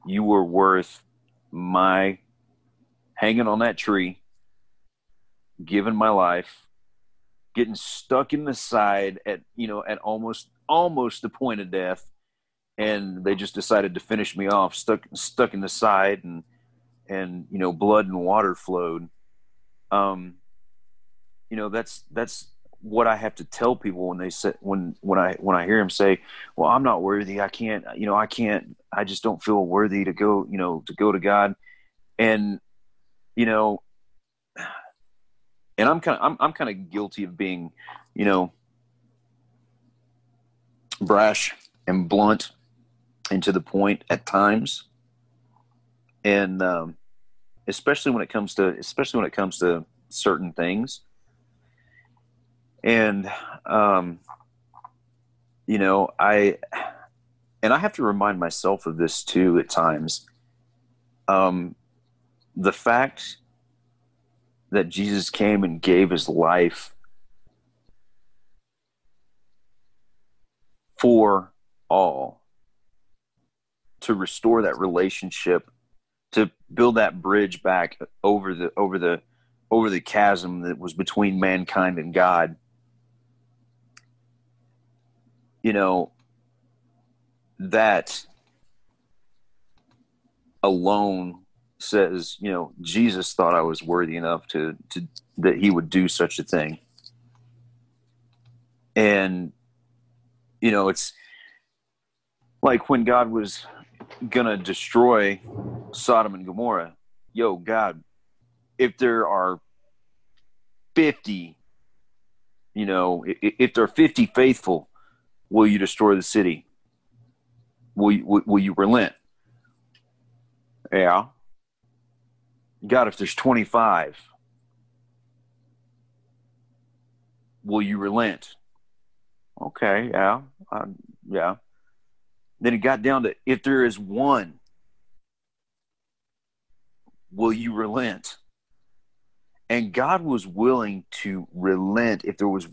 You were worth my hanging on that tree, giving my life, getting stuck in the side at you know at almost almost the point of death, and they just decided to finish me off, stuck stuck in the side and and you know blood and water flowed. Um you know that's that's what i have to tell people when they say when when i when i hear them say well i'm not worthy. I can't you know i can't i just don't feel worthy to go you know to go to god. And you know and i'm kind of i'm, I'm kind of guilty of being you know brash and blunt and to the point at times. And um, especially when it comes to especially when it comes to certain things. And um, you know i and i have to remind myself of this too at times. Um, the fact that jesus came and gave his life for all to restore that relationship to build that bridge back over the over the over the chasm that was between mankind and God. You know that alone says, you know, Jesus thought I was worthy enough to to that he would do such a thing. And you know, it's like when God was gonna destroy Sodom and Gomorrah. Yo, God, if there are 50, you know, if, if there are 50 faithful, will you destroy the city? Will you, will, will you relent? Yeah. God, if there's 25, will you relent? Okay, yeah, uh, yeah. Then it got down to if there is one, will you relent? And God was willing to relent if there was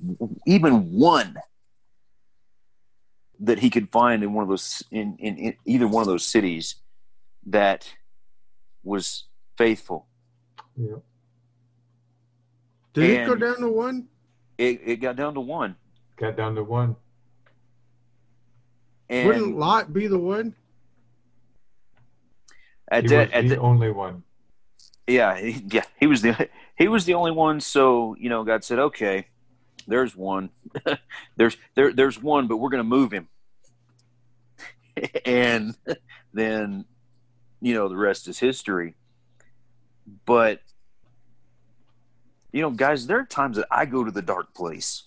even one that he could find in one of those in, in, in either one of those cities that was faithful. Yeah. Did it go down to one? It it got down to one. Got down to one. And Wouldn't Lot be the one? at He that, was at the the, only one. yeah, he, yeah, he was the he was the only one. So you know, God said, "Okay, there's one, there's there there's one, but we're going to move him." and then, you know, the rest is history. But you know, guys, there are times that I go to the dark place,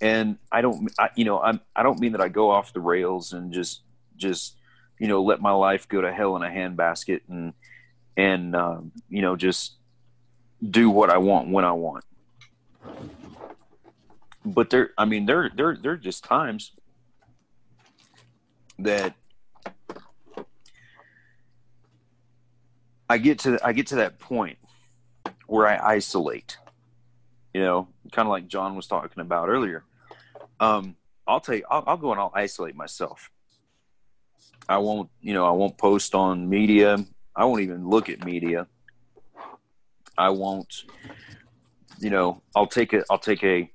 and I don't, I, you know, I'm I don't mean that I go off the rails and just just you know let my life go to hell in a handbasket and and um, you know just do what I want when I want. But there, I mean, there, there, there are just times that I get to, I get to that point where I isolate. You know, kind of like John was talking about earlier. Um, I'll tell you, I'll, I'll go and I'll isolate myself. I won't, you know, I won't post on media. I won't even look at media. I won't, you know, I'll take a, I'll take a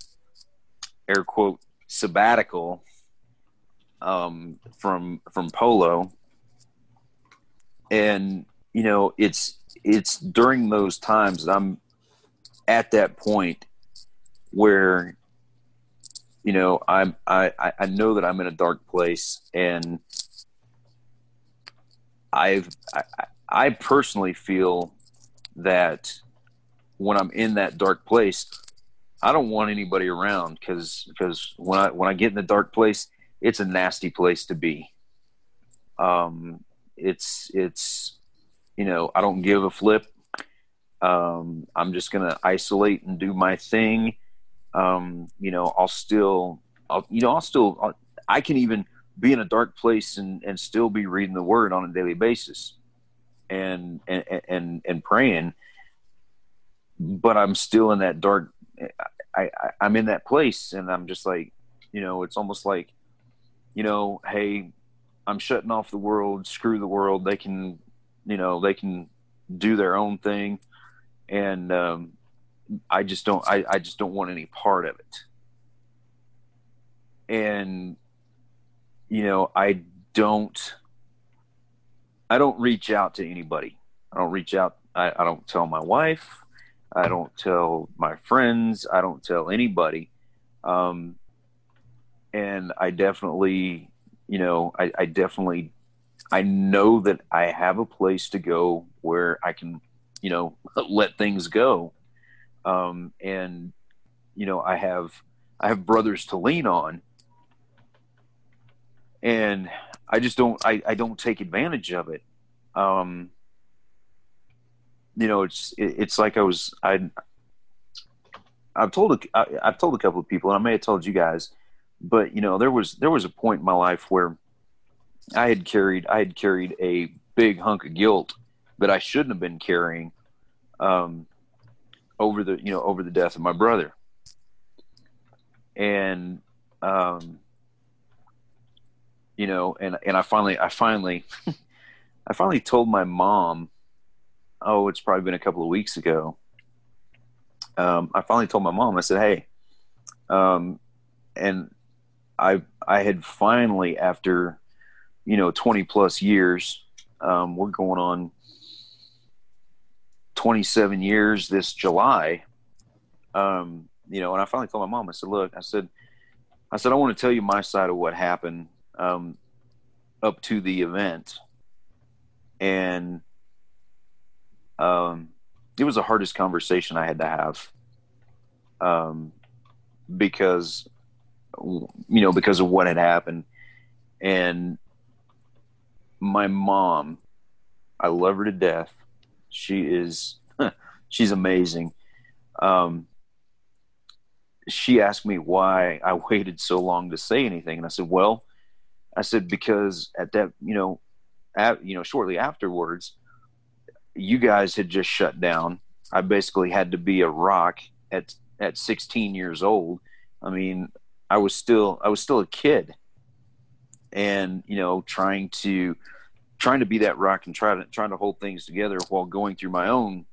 air quote sabbatical um, from from polo, and you know, it's it's during those times that I'm at that point where you know I'm I I- know that I'm in a dark place and I've I- I personally feel that when I'm in that dark place, I don't want anybody around because because when I when I get in the dark place, it's a nasty place to be. Um, it's it's you know I don't give a flip. Um, I'm just gonna isolate and do my thing. Um, you know I'll still I'll, you know I'll still I'll, I can even be in a dark place and and still be reading the Word on a daily basis and and and and praying but i'm still in that dark I, I i'm in that place and i'm just like you know it's almost like you know hey i'm shutting off the world screw the world they can you know they can do their own thing and um i just don't i, I just don't want any part of it and you know i don't I don't reach out to anybody. I don't reach out. I, I don't tell my wife. I don't tell my friends. I don't tell anybody. Um, and I definitely, you know, I, I definitely, I know that I have a place to go where I can, you know, let things go. Um, and, you know, I have, I have brothers to lean on. And I just don't I, I don't take advantage of it. Um, you know, it's it, it's like I was I I've told a, I, I've told a couple of people, and I may have told you guys, but you know, there was there was a point in my life where I had carried I had carried a big hunk of guilt that I shouldn't have been carrying um, over the you know over the death of my brother, and um, you know, and and I finally I finally I finally told my mom. Oh, it's probably been a couple of weeks ago. Um, I finally told my mom. I said, "Hey," um, and I I had finally after you know twenty plus years. Um, we're going on twenty seven years this July. Um, you know, and I finally told my mom. I said, "Look," I said, "I said I want to tell you my side of what happened." um, up to the event, and um, it was the hardest conversation I had to have um, because you know because of what had happened, and my mom, I love her to death. She is she's amazing. Um, she asked me why I waited so long to say anything, and I said, "Well." I said because at that, you know, at, you know, shortly afterwards, you guys had just shut down. I basically had to be a rock at at 16 years old. I mean, I was still I was still a kid, and you know, trying to trying to be that rock and try to trying to hold things together while going through my own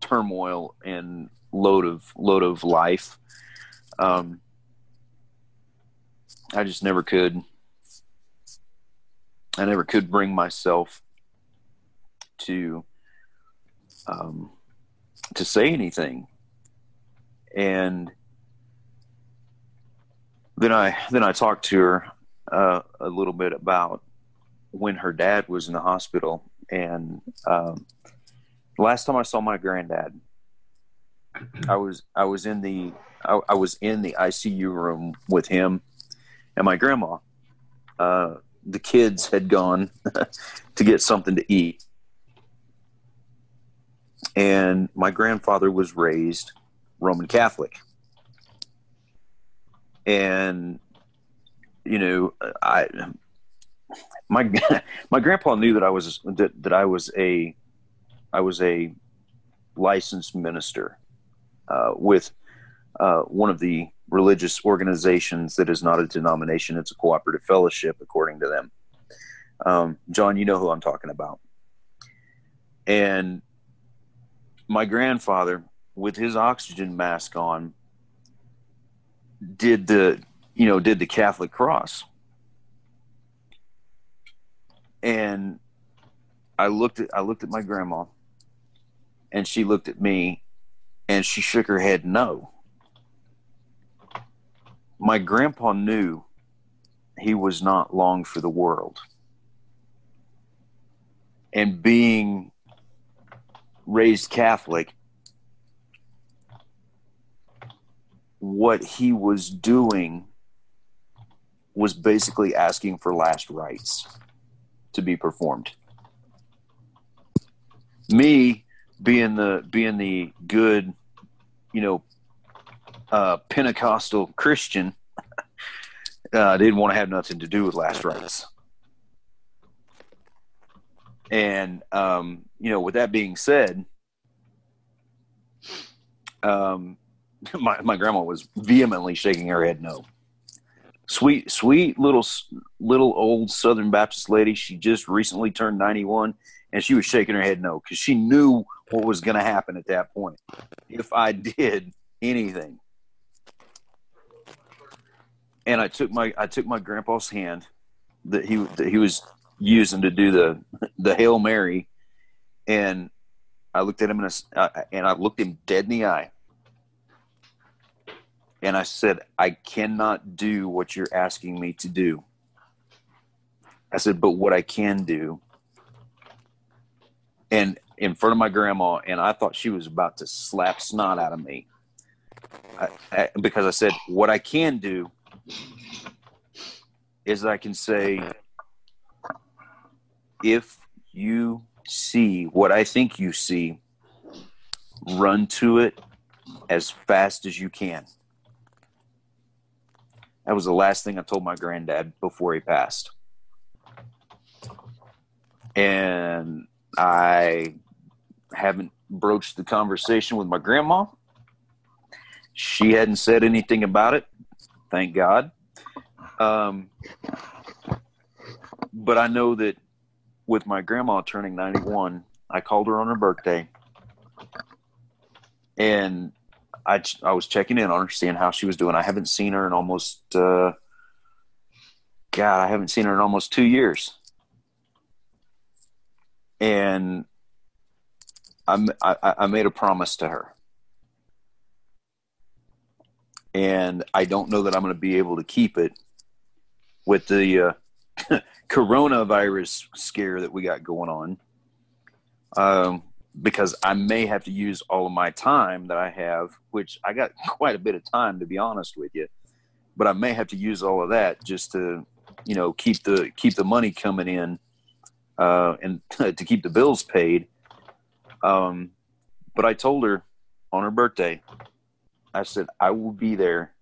turmoil and load of load of life. Um, I just never could. I never could bring myself to um, to say anything, and then I then I talked to her uh, a little bit about when her dad was in the hospital, and um, last time I saw my granddad, I was I was in the I, I was in the ICU room with him and my grandma. Uh, the kids had gone to get something to eat, and my grandfather was raised Roman Catholic, and you know I my my grandpa knew that I was that, that I was a I was a licensed minister uh, with uh, one of the religious organizations that is not a denomination; it's a cooperative fellowship, according to them. Um, John, you know who I'm talking about. And my grandfather, with his oxygen mask on, did the you know did the Catholic cross, and I looked at I looked at my grandma, and she looked at me, and she shook her head no. My grandpa knew he was not long for the world. And being raised Catholic, what he was doing was basically asking for last rites to be performed. Me being the being the good, you know, uh, Pentecostal Christian, uh, didn't want to have nothing to do with last rites. And um, you know, with that being said, um, my my grandma was vehemently shaking her head no. Sweet, sweet little little old Southern Baptist lady. She just recently turned ninety one, and she was shaking her head no because she knew what was going to happen at that point if I did anything. And I took my I took my grandpa's hand that he that he was using to do the the hail mary, and I looked at him and I, uh, and I looked him dead in the eye, and I said, "I cannot do what you're asking me to do." I said, "But what I can do." And in front of my grandma, and I thought she was about to slap snot out of me. I, I, because I said, What I can do is I can say, if you see what I think you see, run to it as fast as you can. That was the last thing I told my granddad before he passed. And I haven't broached the conversation with my grandma. She hadn't said anything about it, thank God. Um, but I know that with my grandma turning 91, I called her on her birthday and I, I was checking in on her, seeing how she was doing. I haven't seen her in almost, uh, God, I haven't seen her in almost two years. And I, I, I made a promise to her. And I don't know that I'm going to be able to keep it with the uh, coronavirus scare that we got going on. Um, because I may have to use all of my time that I have, which I got quite a bit of time to be honest with you, but I may have to use all of that just to, you know, keep the keep the money coming in, uh, and to keep the bills paid. Um, but I told her on her birthday, I said, I will be there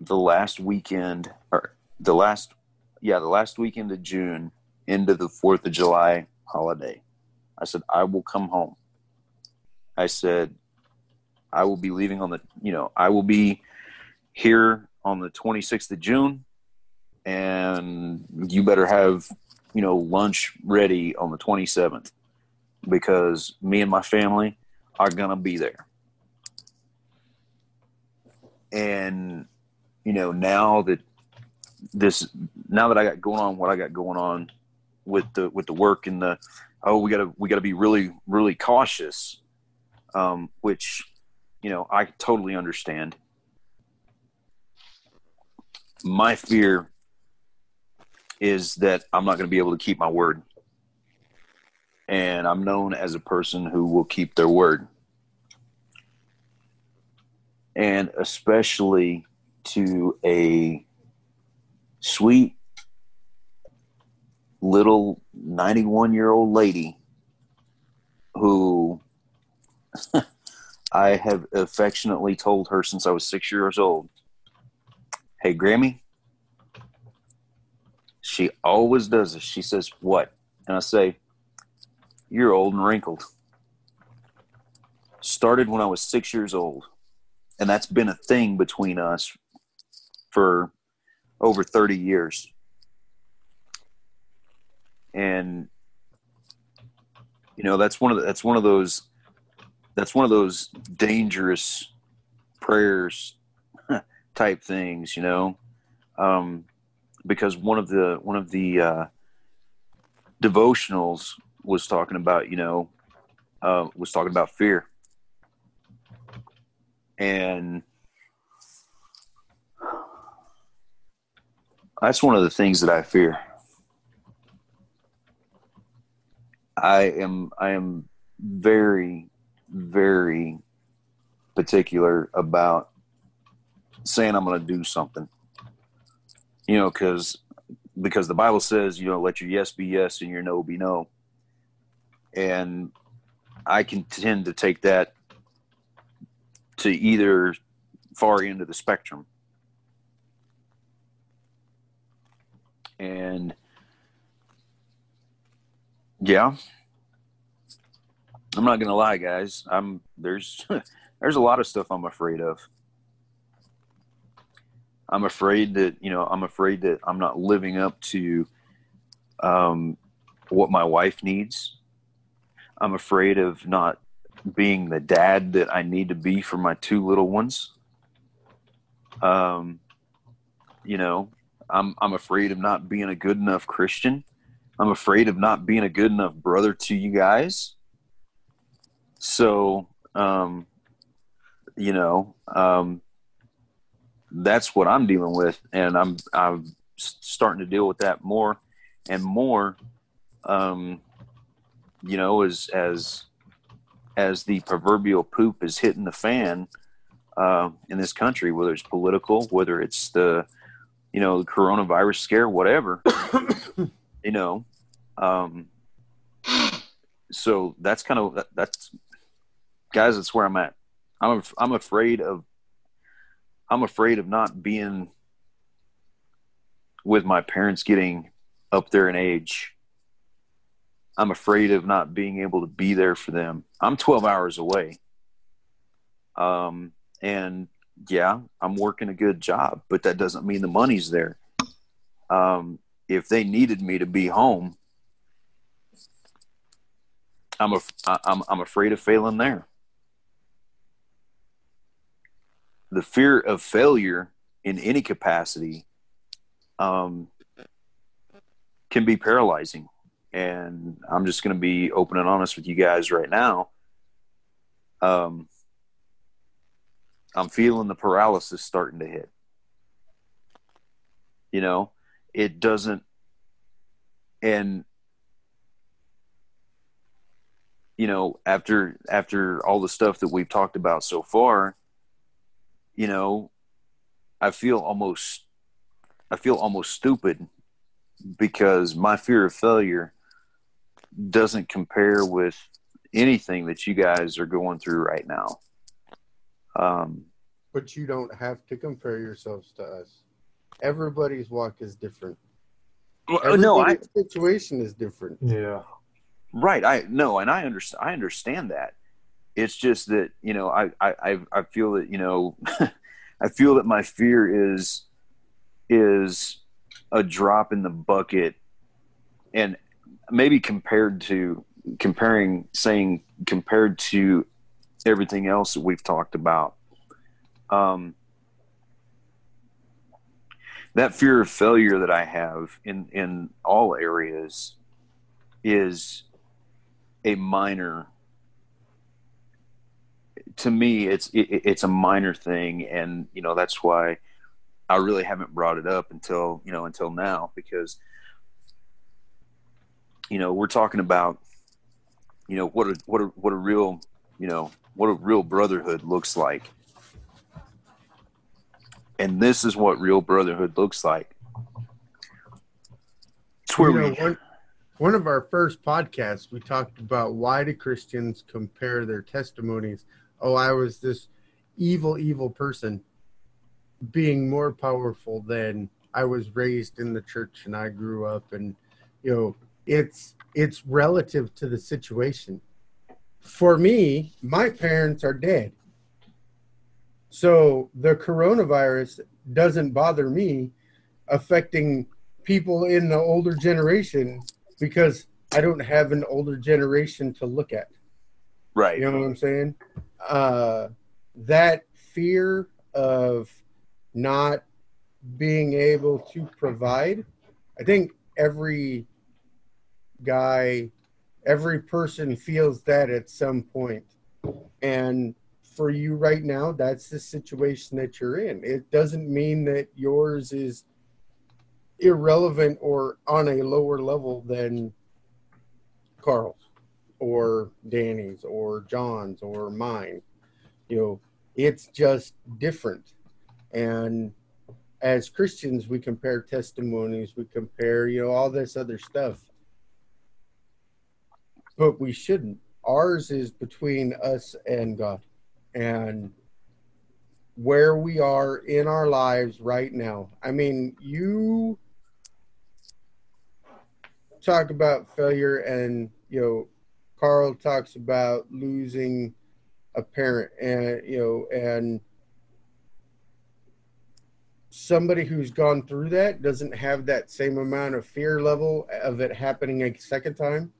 the last weekend, or the last, yeah, the last weekend of June into the 4th of July holiday. I said, I will come home. I said, I will be leaving on the, you know, I will be here on the 26th of June. and you better have you know lunch ready on the 27th because me and my family are gonna be there and you know now that this now that i got going on what i got going on with the with the work and the oh we gotta we gotta be really really cautious um which you know i totally understand my fear is that I'm not going to be able to keep my word. And I'm known as a person who will keep their word. And especially to a sweet little 91 year old lady who I have affectionately told her since I was six years old Hey, Grammy, she always does this. She says, What? And I say, You're old and wrinkled. Started when I was six years old. And that's been a thing between us for over 30 years. And you know, that's one of the, that's one of those that's one of those dangerous prayers type things, you know. Um, because one of the one of the uh, devotionals was talking about you know uh, was talking about fear and that's one of the things that I fear. I am I am very very particular about saying I'm going to do something you know, because because the Bible says, you know, let your yes be yes and your no be no. And I can tend to take that to either far end of the spectrum. And yeah, I'm not gonna lie, guys. I'm there's there's a lot of stuff I'm afraid of. I'm afraid that you know I'm afraid that I'm not living up to um, what my wife needs. I'm afraid of not being the dad that I need to be for my two little ones. Um, you know, I'm I'm afraid of not being a good enough Christian. I'm afraid of not being a good enough brother to you guys. So, um, you know, um, that's what I'm dealing with, and I'm I'm starting to deal with that more and more. Um, you know, as as as the proverbial poop is hitting the fan uh, in this country, whether it's political, whether it's the you know the coronavirus scare, whatever, you know. Um, so that's kind of that, that's guys. That's where I'm at. I'm I'm afraid of I'm afraid of not being with my parents getting up there in age. I'm afraid of not being able to be there for them. I'm 12 hours away. Um, and yeah, I'm working a good job, but that doesn't mean the money's there. Um, if they needed me to be home, I'm, a, I'm, I'm afraid of failing there. the fear of failure in any capacity um, can be paralyzing. And I'm just going to be open and honest with you guys right now. Um, I'm feeling the paralysis starting to hit. You know, it doesn't, and you know, after after all the stuff that we've talked about so far, you know, I feel almost I feel almost stupid because my fear of failure doesn't compare with anything that you guys are going through right now. Um, but you don't have to compare yourselves to us. Everybody's walk is different. Well, no, I situation is different. Yeah. Right. I no, and I understand. I understand that it's just that you know I I I feel that you know I feel that my fear is is a drop in the bucket and maybe compared to comparing saying compared to everything else that we've talked about um, that fear of failure that i have in in all areas is a minor to me it's it, it's a minor thing. And you know that's why i really haven't brought it up until you know until now because you know we're talking about you know what a what a what a real you know what a real brotherhood looks like. And this is what real brotherhood looks like. It's where You know, we one, one of our first podcasts, we talked about why do Christians compare their testimonies? Oh, I was this evil, evil person being more powerful than I was raised in the church and I grew up and you know, it's it's relative to the situation. For me, my parents are dead. So the coronavirus doesn't bother me affecting people in the older generation because I don't have an older generation to look at. right You know what I'm saying? Uh, that fear of not being able to provide, I think every guy, every person feels that at some point. And for you right now, that's the situation that you're in. It doesn't mean that yours is irrelevant or on a lower level than Carl's or Danny's or John's or mine. You know, it's just different. And as Christians, we compare testimonies, we compare, you know, all this other stuff. But we shouldn't. Ours is between us and God. And where we are in our lives right now. I mean, you talk about failure and, you know, Carl talks about losing a parent and, you know, and somebody who's gone through that doesn't have that same amount of fear level of it happening a second time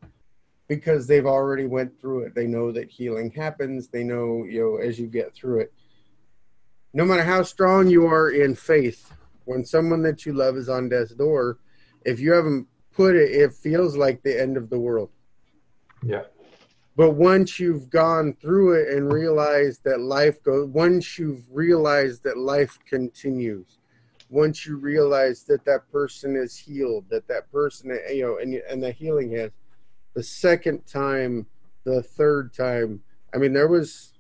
because they've already went through it. They know that healing happens. They know, you know, as you get through it. No matter how strong you are in faith, when someone that you love is on death's door, if you haven't put it, it feels like the end of the world. Yeah. But once you've gone through it and realized that life goes, once you've realized that life continues, once you realize that that person is healed, that that person, you know, and and the healing has, the second time, the third time, I mean, there was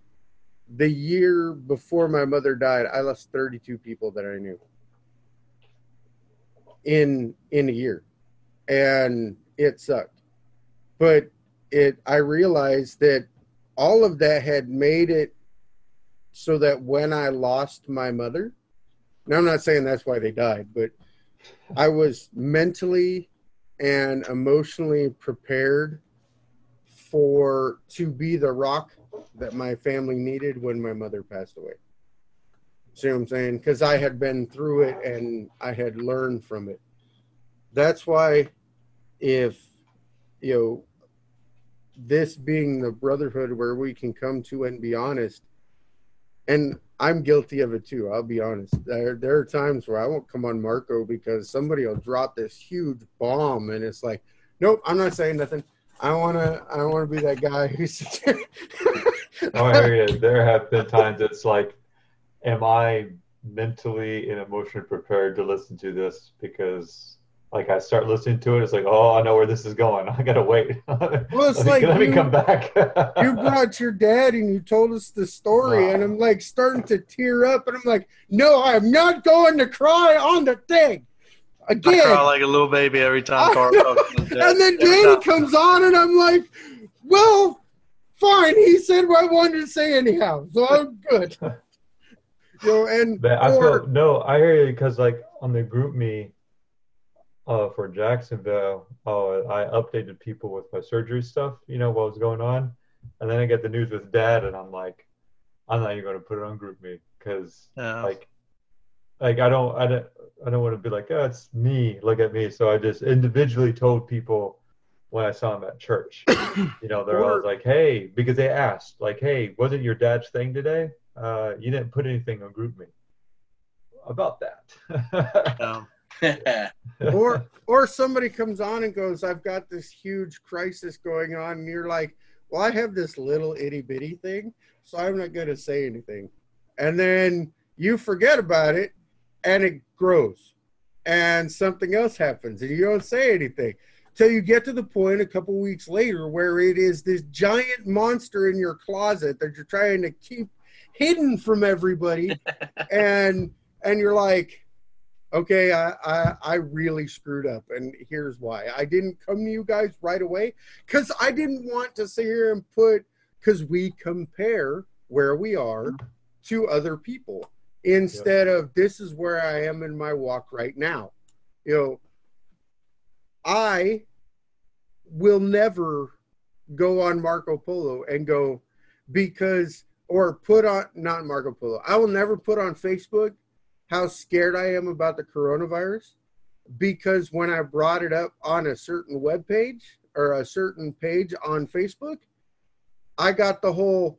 the year before my mother died, I lost 32 people that I knew in in a year, and it sucked, but it I realized that all of that had made it so that when I lost my mother, now I'm not saying that's why they died, but I was mentally and emotionally prepared for to be the rock that my family needed when my mother passed away. See what I'm saying? Because I had been through it and I had learned from it. That's why, if you know, this being the brotherhood where we can come to and be honest, and I'm guilty of it too. I'll be honest. There, there are times where I won't come on Marco because somebody will drop this huge bomb, and it's like, nope, I'm not saying nothing. I wanna, I wanna be that guy who's. Oh, you. There have been times it's like, am I mentally and emotionally prepared to listen to this? Because like I start listening to it, it's like, oh, I know where this is going. I gotta wait. Well, it's let me, like let me you- come back. you brought your dad and you told us the story, and I'm like starting to tear up, and I'm like, no, I'm not going to cry on the thing Again, I again. cry like a little baby every time Carl know. talks. about that. and then Every Danny time. comes on, and I'm like, well, fine. He said what I wanted to say anyhow, so I'm good. you know, and But I or- feel no, I hear you because like on the GroupMe uh, for Jacksonville, oh, I updated people with my surgery stuff, you know what was going on, and then I get the news with Dad, and I'm like, I'm not even going to put it on GroupMe because like, like I don't, I don't, I don't want to be like, oh, it's me. Look at me. So I just individually told people when I saw them at church. you know, they're always like, hey, because they asked, like, hey, wasn't your dad's thing today? Uh, you didn't put anything on GroupMe about that. Um, or or somebody comes on and goes, I've got this huge crisis going on, and you're like, Well, I have this little itty bitty thing, so I'm not gonna say anything. And then you forget about it and it grows. And something else happens and you don't say anything. Till you get to the point a couple weeks later where it is this giant monster in your closet that you're trying to keep hidden from everybody and and you're like okay I, I i really screwed up and here's why. I didn't come to you guys right away because i didn't want to sit here and put because we compare where we are mm-hmm. to other people. Instead of this is where i am in my walk right now. You know i will never go on marco polo and go because or put on not marco polo i will never put on facebook how scared I am about the coronavirus because when I brought it up on a certain web page or a certain page on Facebook, I got the whole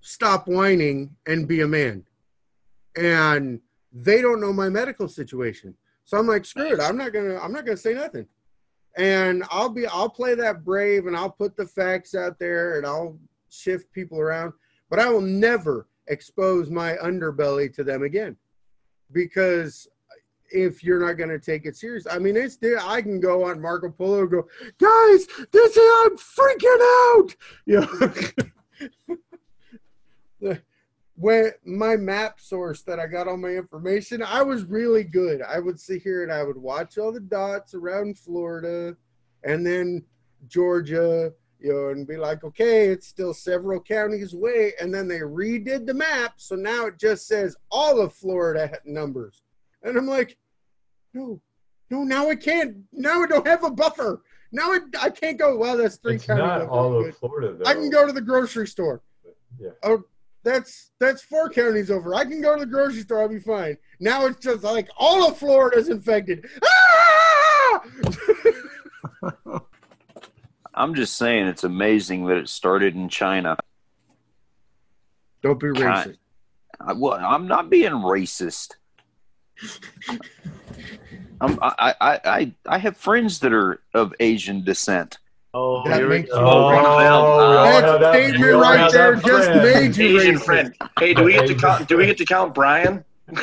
stop whining and be a man. And they don't know my medical situation. So I'm like, screw it. I'm not gonna I'm not gonna say nothing. And I'll be I'll play that brave and I'll put the facts out there and I'll shift people around, but I will never expose my underbelly to them again. Because if you're not going to take it serious i mean it's i can go on marco polo and go guys this is i'm freaking out! You know? When my map source that i got all my information i was really good. I would sit here and i would watch all the dots around florida and then georgia you know, and be like, okay, it's still several counties away. And then they redid the map. So now it just says all of Florida numbers. And I'm like, no, no, now I can't. Now I don't have a buffer. Now I, I can't go, well, that's three it's counties. not over. all Good. of Florida, though. I can go to the grocery store. Yeah. Oh, that's that's four counties over. I can go to the grocery store. I'll be fine. Now it's just like all of Florida's infected. Ah! I'm just saying it's amazing that it started in China. Don't be racist. I, well, I'm not being racist. I'm, I, I, I, I have friends that are of Asian descent. oh, That here we makes you- One of. Oh, Uh, That that- statement we all right have there that just friend. made you Asian racist. friend. Hey, do we get to count? Do we get to count Brian? He's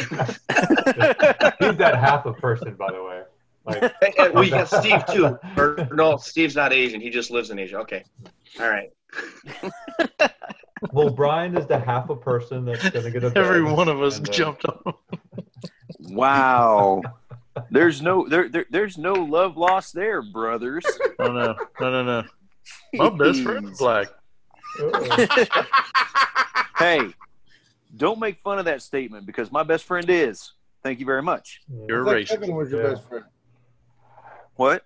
that half a person, by the way. Like, Hey, hey, we got Steve too. Or no, Steve's not Asian. He just lives in Asia. Okay, all right. well, Brian is the half a person that's going to get a Every one of us and then- jumped on. Wow. there's no there, there there's no love lost there, brothers. Oh no, no, no, no. My best friend is black. Uh-oh. hey, don't make fun of that statement because my best friend is. Thank you very much. You're racist. Kevin was your Yeah. best friend. What?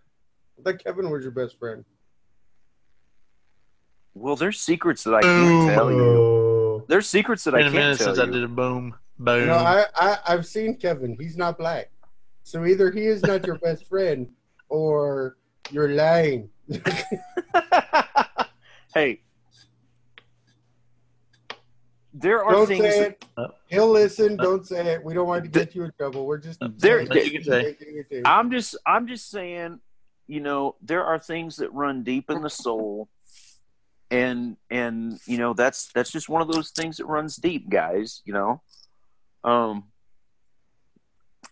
I thought Kevin was your best friend. Well, there's secrets that I can't tell you. There's secrets that I can't minute tell since I did a boom, boom. No, I, I I've seen Kevin. He's not black, so either he is not your best friend, or you're lying. hey, there are Don't things. say it. Uh, He'll listen. Don't say it. We don't want to get you in trouble. We're just There- But you can say, making it do. I'm just I'm just saying, you know, there are things that run deep in the soul and and you know that's that's just one of those things that runs deep, guys, you know. Um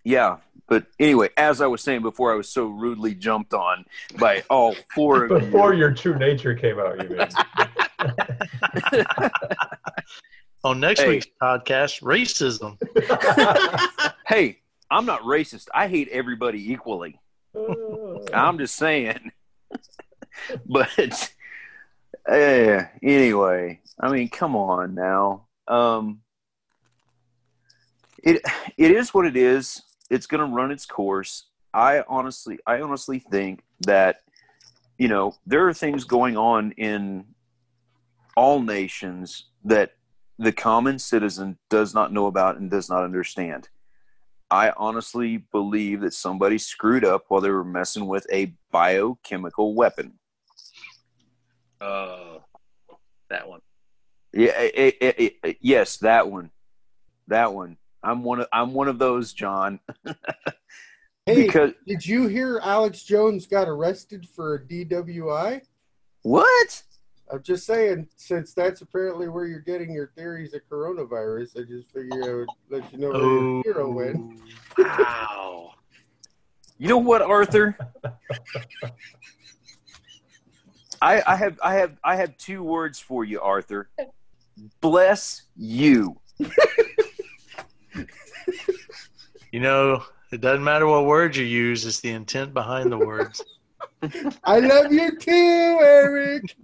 yeah, but anyway, as I was saying before I was so rudely jumped on by all four of Before you. your true nature came out, you mean? on next Hey. week's podcast, racism. Hey, I'm not racist. I hate everybody equally. I'm just saying. but uh, anyway, I mean, come on now. Um, it it is what it is. It's going to run its course. I honestly, I honestly think that you know there are things going on in all nations that the common citizen does not know about and does not understand. I honestly believe that somebody screwed up while they were messing with a biochemical weapon. Uh, that one. Yeah, it, it, it, yes, that one, that one. I'm one of I'm one of those, John. Hey, because did you hear Alex Jones got arrested for a DWI? what? I'm just saying, since that's apparently where you're getting your theories of coronavirus, I just figured I would let you know where your oh, hero went. Wow. You know what, Arthur? I, I have I have I have two words for you, Arthur. Bless you. You know, it doesn't matter what words you use; it's the intent behind the words. I love you too, Eric.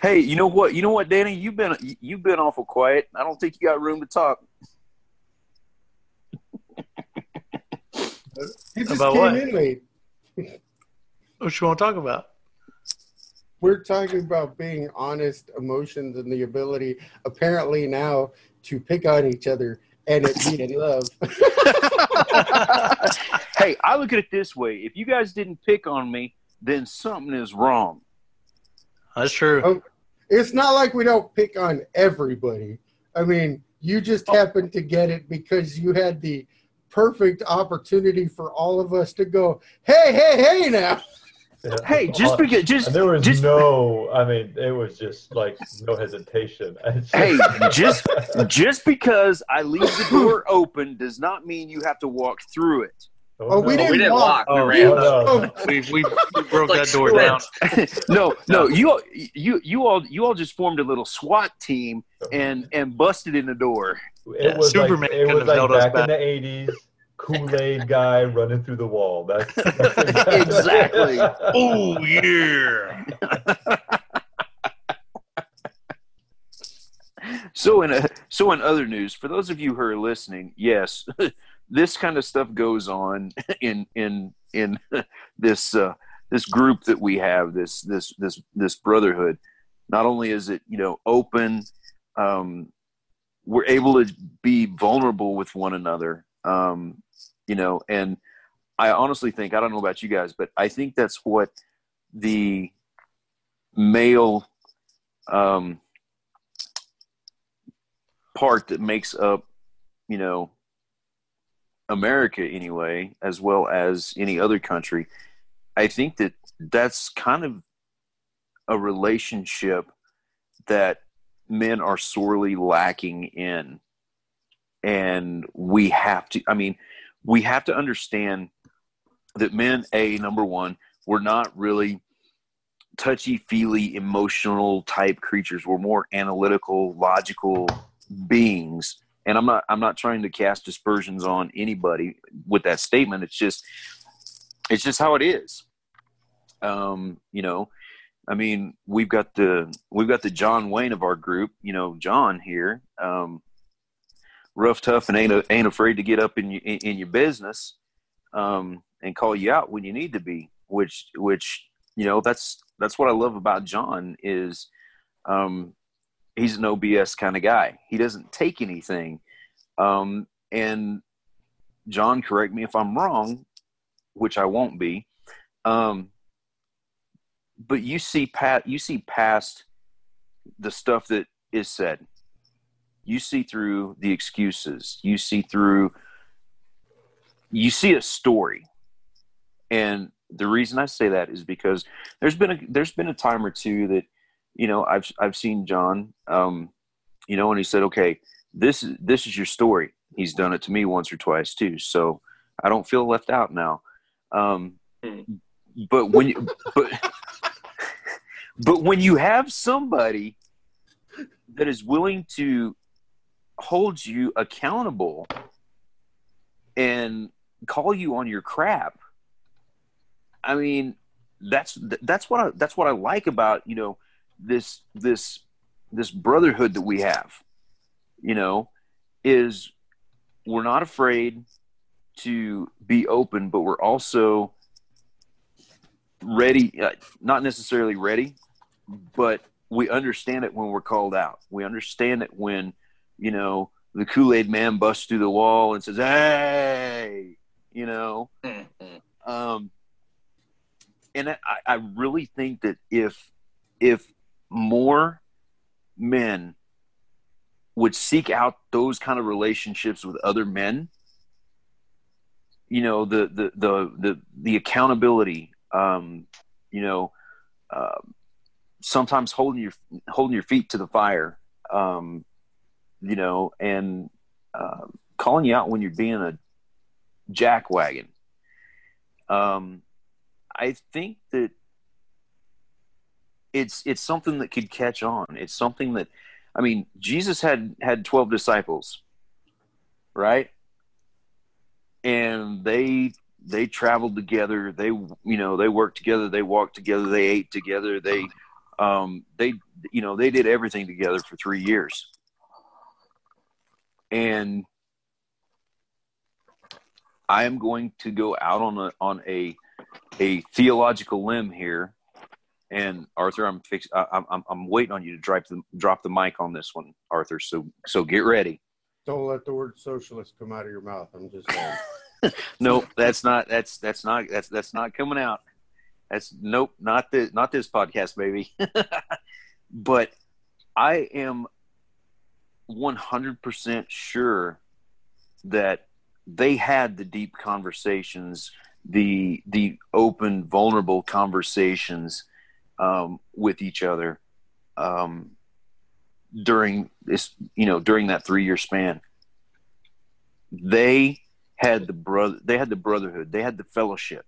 Hey, you know what? You know what, Danny? You've been you've been awful quiet. I don't think you got room to talk. He just About came what? in late. What you want to talk about? We're talking about being honest, emotions, and the ability, apparently now, to pick on each other and it's be in love. hey, I look at it this way: if you guys didn't pick on me, then something is wrong. That's true. Oh. It's not like we don't pick on everybody. I mean, you just oh. happened to get it because you had the perfect opportunity for all of us to go, hey, hey, hey now. Yeah. Hey, just because just and there was just no, I mean, it was just like no hesitation. hey, just just because I leave the door open does not mean you have to walk through it. Oh, oh we Oh, didn't we didn't walk. walk. We Oh, ran. Oh, no. Oh, We, we, we broke Like that door screw down. no, no, you all- you you all you all just formed a little SWAT team oh. and and busted in the door. It Yeah, was Superman like it was like back, back. in the eighties. Kool Aid guy running through the wall. That's, Exactly. Oh yeah. So in a, so in other news, for those of you who are listening, yes, this kind of stuff goes on in in in this uh, this group that we have this this this this brotherhood. Not only is it you know open, um, we're able to be vulnerable with one another. Um, you know, and I honestly think I don't know about you guys, but I think that's what the male um, part that makes up, you know, America anyway, as well as any other country. I think that that's kind of a relationship that men are sorely lacking in. And we have to, I mean, we have to understand that men, A, number one, we're not really touchy feely, emotional type creatures. We're more analytical, logical beings. And I'm not I'm not trying to cast dispersions on anybody with that statement. It's just it's just how it is. Um, you know, I mean, we've got the we've got the John Wayne of our group, you know, John here. Um, rough, tough, and ain't ain't afraid to get up in your in, in your business um, and call you out when you need to be. Which which you know that's that's what I love about John is um, he's an OBS kind of guy. He doesn't take anything. Um, and John, correct me if I'm wrong, which I won't be. Um, but you see, pat, you see past the stuff that is said. You see through the excuses. You see through. You see a story, and the reason I say that is because there's been a there's been a time or two that you know I've I've seen John, um, you know, and he said, okay, this is this is your story. He's done it to me once or twice too, so I don't feel left out now. Um, but when you but but when you have somebody that is willing to hold you accountable and call you on your crap I mean, that's that's what I that's what I like about you know this this this brotherhood that we have. You know, is we're not afraid to be open, but we're also ready. Uh, not necessarily ready, but we understand it when we're called out. We understand it when you know the Kool Aid Man busts through the wall and says, "Hey," you know. Mhm. Um, and I, I really think that if if more men would seek out those kind of relationships with other men, you know, the the the the, the accountability, um, you know, uh, sometimes holding your holding your feet to the fire, um, you know, and uh, calling you out when you're being a jackwagon. Um, I think that it's it's something that could catch on. It's something that, I mean, Jesus had had twelve disciples, right? And they they traveled together. They you know they worked together. They walked together. They ate together. They um, they you know they did everything together for three years. And I am going to go out on a on a a theological limb here, and Arthur, I'm fix, I, I'm I'm waiting on you to drop the drop the mic on this one, Arthur. So so get ready. Don't let the word socialist come out of your mouth. I'm just saying. Nope, that's not that's that's not that's that's not coming out. That's nope, not this not this podcast, baby. but I am 100% sure that they had the deep conversations, the the open, vulnerable conversations um, with each other um, during this, you know, during that three year span. They had the brother, they had the brotherhood, they had the fellowship,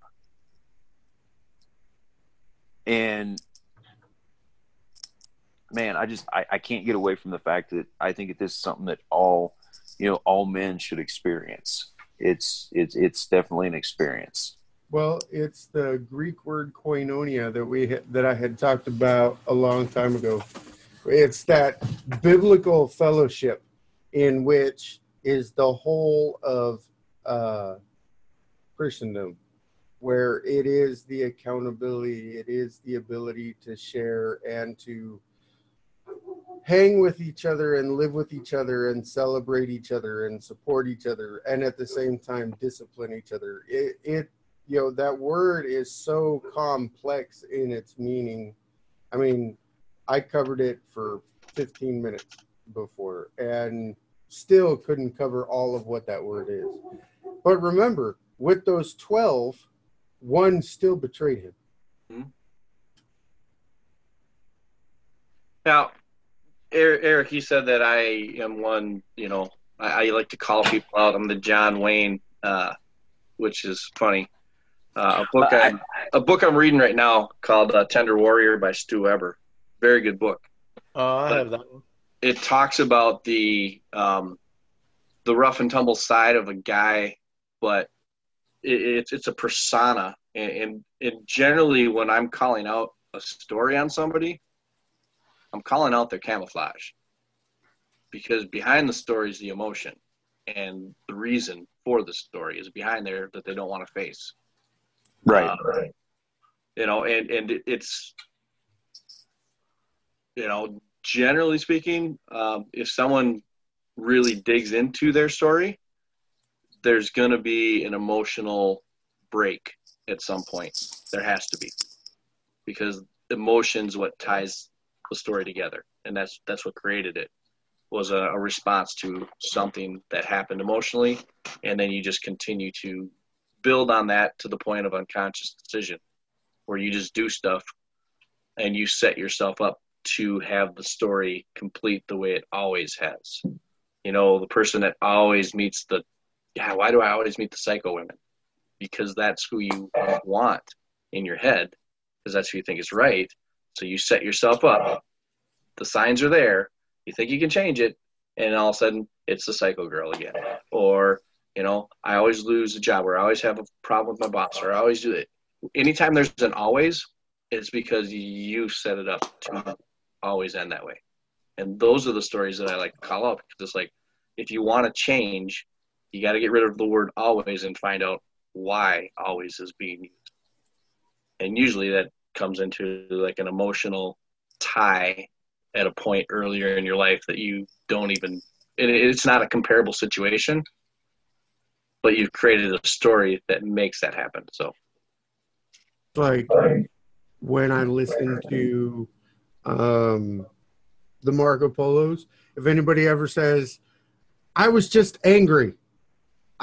and man, I just I, I can't get away from the fact that I think that this is something that all you know all men should experience. It's it's it's definitely an experience. Well, it's the Greek word koinonia that we that I had talked about a long time ago. It's that biblical fellowship in which is the whole of uh, Christendom, where it is the accountability, it is the ability to share and to hang with each other and live with each other and celebrate each other and support each other and at the same time discipline each other. It, it you know that word is so complex in its meaning. I mean, I covered it for 15 minutes before and still couldn't cover all of what that word is. But remember, with those 12, one still betrayed him. Hmm? Now, Eric, Eric, he said that I am one. You know, I, I like to call people out. I'm the John Wayne, uh, which is funny. Uh, a book I- I'm, a book I'm reading right now called uh, Tender Warrior by Stu Weber. Very good book. Oh, I have that one. It talks about the um, the rough and tumble side of a guy, but it, it's it's a persona. And, and and generally, when I'm calling out a story on somebody, I'm calling out their camouflage because behind the story is the emotion, and the reason for the story is behind there that they don't want to face. Right. Uh, you know, and and it's you know, generally speaking, um, if someone really digs into their story, there's going to be an emotional break at some point. There has to be, because emotion's what ties the story together, and that's that's what created it. Was a, a response to something that happened emotionally, and then you just continue to build on that to the point of unconscious decision, where you just do stuff, and you set yourself up to have the story complete the way it always has. You know, the person that always meets the, yeah, why do I always meet the psycho women? Because that's who you want in your head, because that's who you think is right. So you set yourself up. The signs are there. You think you can change it, and all of a sudden it's the psycho girl again. Or, you know, I always lose a job, or I always have a problem with my boss, or I always do it. Anytime there's an always, it's because you set it up to always end that way. And those are the stories that I like to call out because it's like if you want to change, you got to get rid of the word always and find out why always is being used. And usually that comes into like an emotional tie at a point earlier in your life that you don't even it, it's not a comparable situation, but you've created a story that makes that happen. So like when I listen to um, the Marco Polos, if anybody ever says, I was just angry,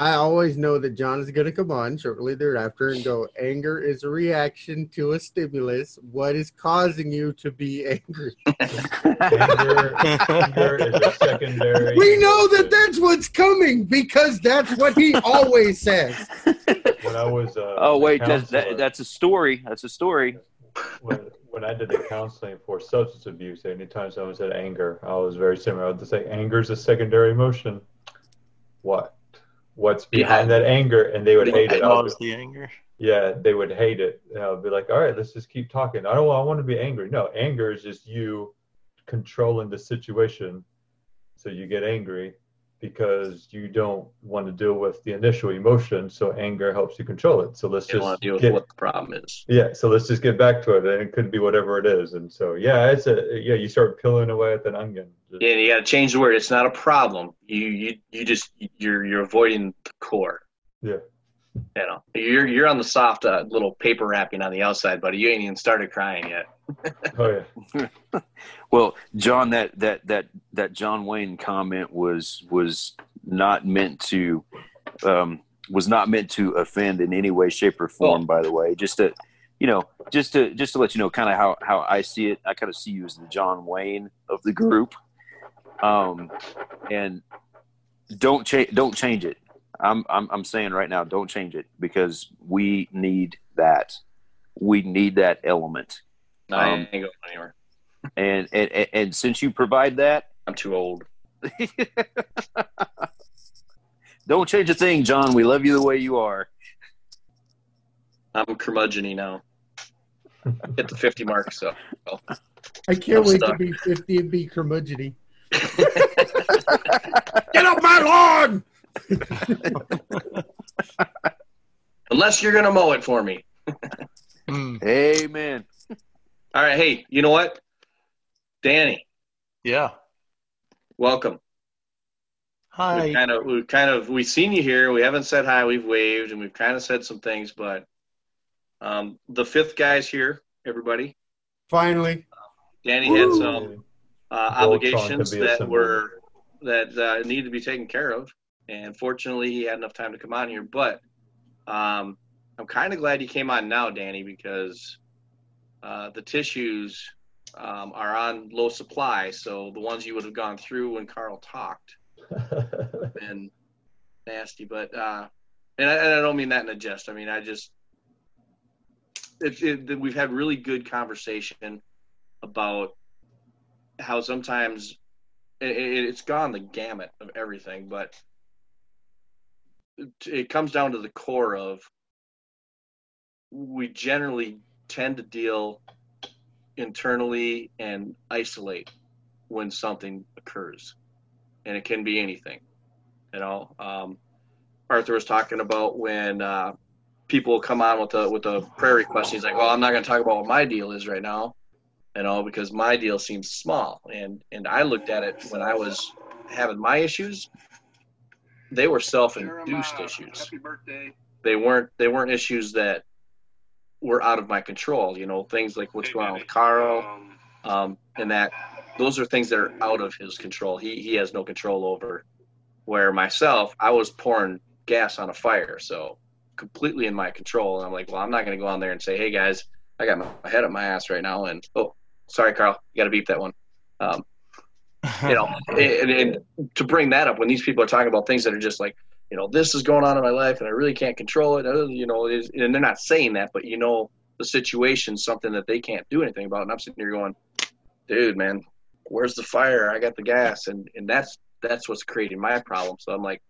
I always know that John is going to come on shortly thereafter and go, Anger is a reaction to a stimulus. What is causing you to be angry? Anger, anger is a secondary. We know that that's what's coming because that's what he always says. When I was. Uh, Oh wait, that's that, that's a story. That's a story. when, when I did the counseling for substance abuse, anytime someone said anger, I was very similar. I would say anger is a secondary emotion. What? What's behind that anger? And they would hate it. I would Cause the anger. yeah, they would hate it. And I'll be like, all right, let's just keep talking. I don't I want to be angry. No, anger is just you controlling the situation. So you get angry because you don't want to deal with the initial emotion. So anger helps you control it. So let's you just want to deal with get, what the problem is. yeah. So let's just get back to it. And it could be whatever it is. And so yeah, it's a yeah. You start peeling away at that onion. Just- Yeah, you got to change the word. It's not a problem. You you you just you're you're avoiding the core. Yeah. You know, you're you're on the soft uh, little paper wrapping on the outside, buddy. You ain't even started crying yet. Oh yeah. Well, John, that that that that John Wayne comment was was not meant to um, was not meant to offend in any way, shape, or form. By the way, just to you know, just to just to let you know, kind of how how I see it. I kind of see you as the John Wayne of the group, um, and don't change don't change it. I'm, I'm I'm saying right now, don't change it because we need that. We need that element. I Um, ain't going anywhere. And and, and, and since you provide that I'm too old. don't change a thing john we love you the way you are I'm curmudgeon now. Hit the 50 mark, so I can't I'm wait stuck. to be 50 and be curmudgeon Get off my lawn! unless you're gonna mow it for me. Mm, amen All right, hey, you know what, Danny, yeah. welcome. We Hi. kind of we kind of we've seen you here. We haven't said hi. We've waved and we've kind of said some things, but um, the fifth guy's here. Everybody, Finally. Danny had some uh, obligations could be a that were that uh, needed to be taken care of, and fortunately, he had enough time to come on here. But um, I'm kind of glad he came on now, Danny, because uh, the tissues um, are on low supply. So the ones you would have gone through when Carl talked been nasty. But uh, and I, and I don't mean that in a jest. I mean I just it, it, we've had really good conversation about how sometimes it, it's gone the gamut of everything, but it comes down to the core of we generally tend to deal internally and isolate when something occurs. And it can be anything you know um, arthur was talking about when uh, people come on with a with a prayer request. He's like well i'm not going to talk about what my deal is right now you know because my deal seems small. And and i looked at it when i was having my issues. They were self-induced issues. Happy birthday. they weren't they weren't issues that were out of my control you know things like what's going on with carl Um, um, and that those are things that are out of his control. He he has no control over. Where myself, I was pouring gas on a fire, so completely in my control. And I'm like, well, I'm not going to go on there and say, hey guys, I got my head up my ass right now, and oh, sorry, Carl, you got to beep that one. Um, you know, and, and to bring that up when these people are talking about things that are just like, you know, this is going on in my life and I really can't control it. You know, and they're not saying that, but you know, the situation's something that they can't do anything about. And I'm sitting here going, dude, man, where's the fire? I got the gas, and and that's that's what's creating my problem. So I'm like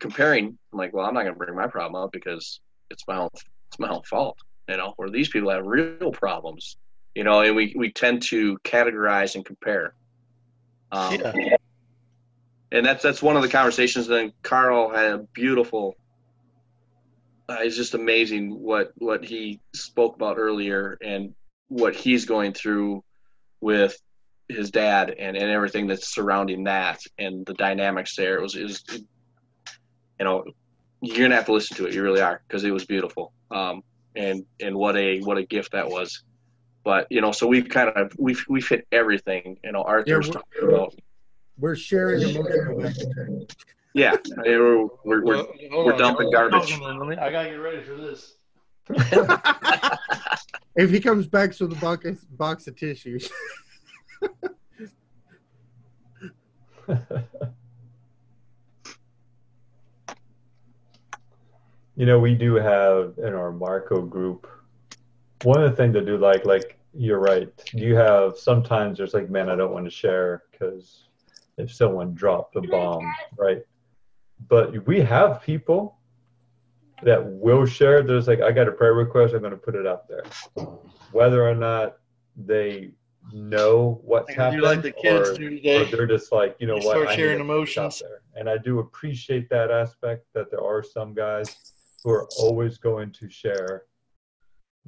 comparing. I'm like, well, I'm not gonna bring my problem up because it's my own it's my own fault. You know, where these people have real problems. You know, and we we tend to categorize and compare. Um, Yeah. And that's that's one of the conversations. Then Carl had a beautiful. Uh, it's just amazing what what he spoke about earlier and what he's going through with his dad and, and everything that's surrounding that and the dynamics there. It was, it was it, you know, you're gonna have to listen to it. You really are because it was beautiful. Um, and and what a what a gift that was. But you know, so we've kind of we've we've hit everything. You know, Arthur's Yeah, talking about. We're sharing emotional baggage. Yeah, we're we're, we're Well, hold we're dumping on. garbage. On, me- I gotta get ready for this. if he comes back with a box, box of tissues, you know, we do have in our Marco group, one of the things I do like, like you're right, you have sometimes there's like, man, I don't want to share because if someone dropped a bomb, right? But we have people that will share. There's like, I got a prayer request, I'm going to put it out there. Whether or not they know what's Like you happening, like the kids or- do or today. they're just like, you know You what? start I sharing to out emotions. there. And I do appreciate that aspect that there are some guys who are always going to share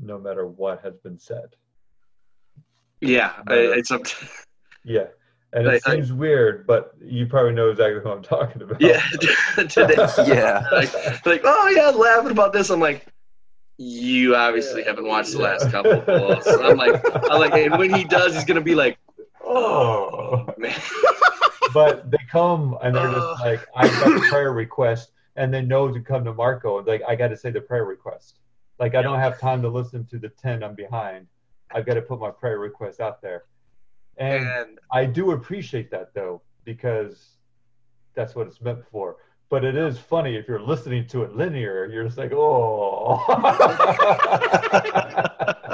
no matter what has been said. Yeah, I- it's a, Yeah. And it I- seems weird, but you probably know exactly who I'm talking about. yeah. Today, Yeah. like, like, oh yeah, laughing about this. I'm like, you obviously haven't watched the last couple. Of balls. So I'm like, I'm like, and when he does, he's gonna be like, Oh. man. but they come and they're just oh. like, I got a prayer request, and they know to come to Marco. and Like, I got to say the prayer request. Like, I don't have time to listen to the 10 I'm behind. I've got to put my prayer request out there. And And I do appreciate that, though, because that's what it's meant for. But it is funny if you're listening to it linear, you're just like, oh.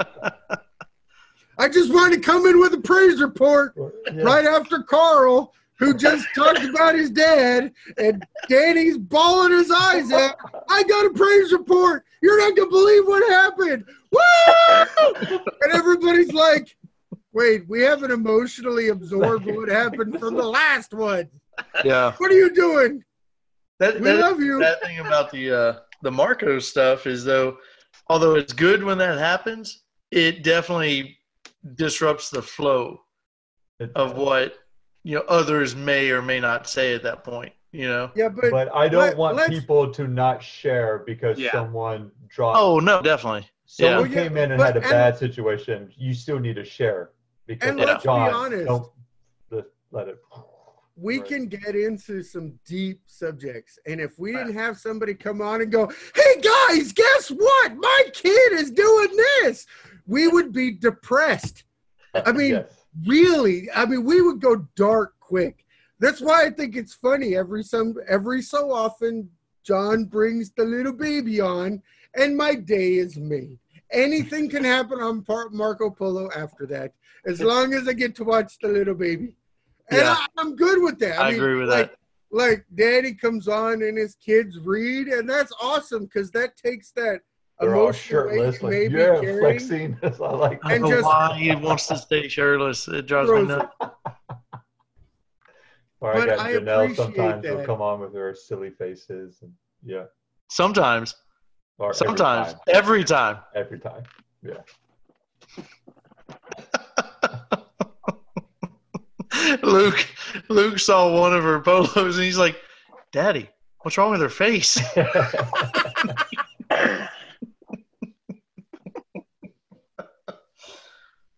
I just want to come in with a praise report Yeah. right after Carl, who just talked about his dad, and Danny's bawling his eyes out. I got a praise report. You're not gonna believe what happened. Woo! And everybody's like, "Wait, we haven't emotionally absorbed what happened from the last one. Yeah. What are you doing? That, We that- love you." that thing about the uh, the Marco stuff is though, although it's good when that happens, it definitely disrupts the flow of what you know others may or may not say at that point. You know. Yeah, but, But I don't let- want people to not share because Yeah. someone dropped. Oh no, definitely. someone Well, yeah, came in and but- had a and- bad situation. You still need to share because And let's be honest. let it. we Right. can get into some deep subjects. And if we didn't have somebody come on and go, hey guys, guess what? My kid is doing this, we would be depressed. I mean, Yes. Really, I mean, we would go dark quick. That's why I think it's funny. Every some every so often, John brings the little baby on, and my day is made. Anything can happen on Par- Marco Polo after that, as long as I get to watch the little baby. And Yeah. I, I'm good with that. I mean, agree with like, that. Like Daddy comes on and his kids read, and that's awesome because that takes that They're all emotional weight shirtless, like may yeah, carrying. flexing. I like. I and don't know just- why he wants to stay shirtless. It drives me nuts. Or I But got I Janelle appreciate sometimes will come on with her silly faces and yeah. Sometimes, Or sometimes, every time. every time. Every time. Yeah. Luke, Luke saw one of her polos and he's like, "Daddy, what's wrong with her face?"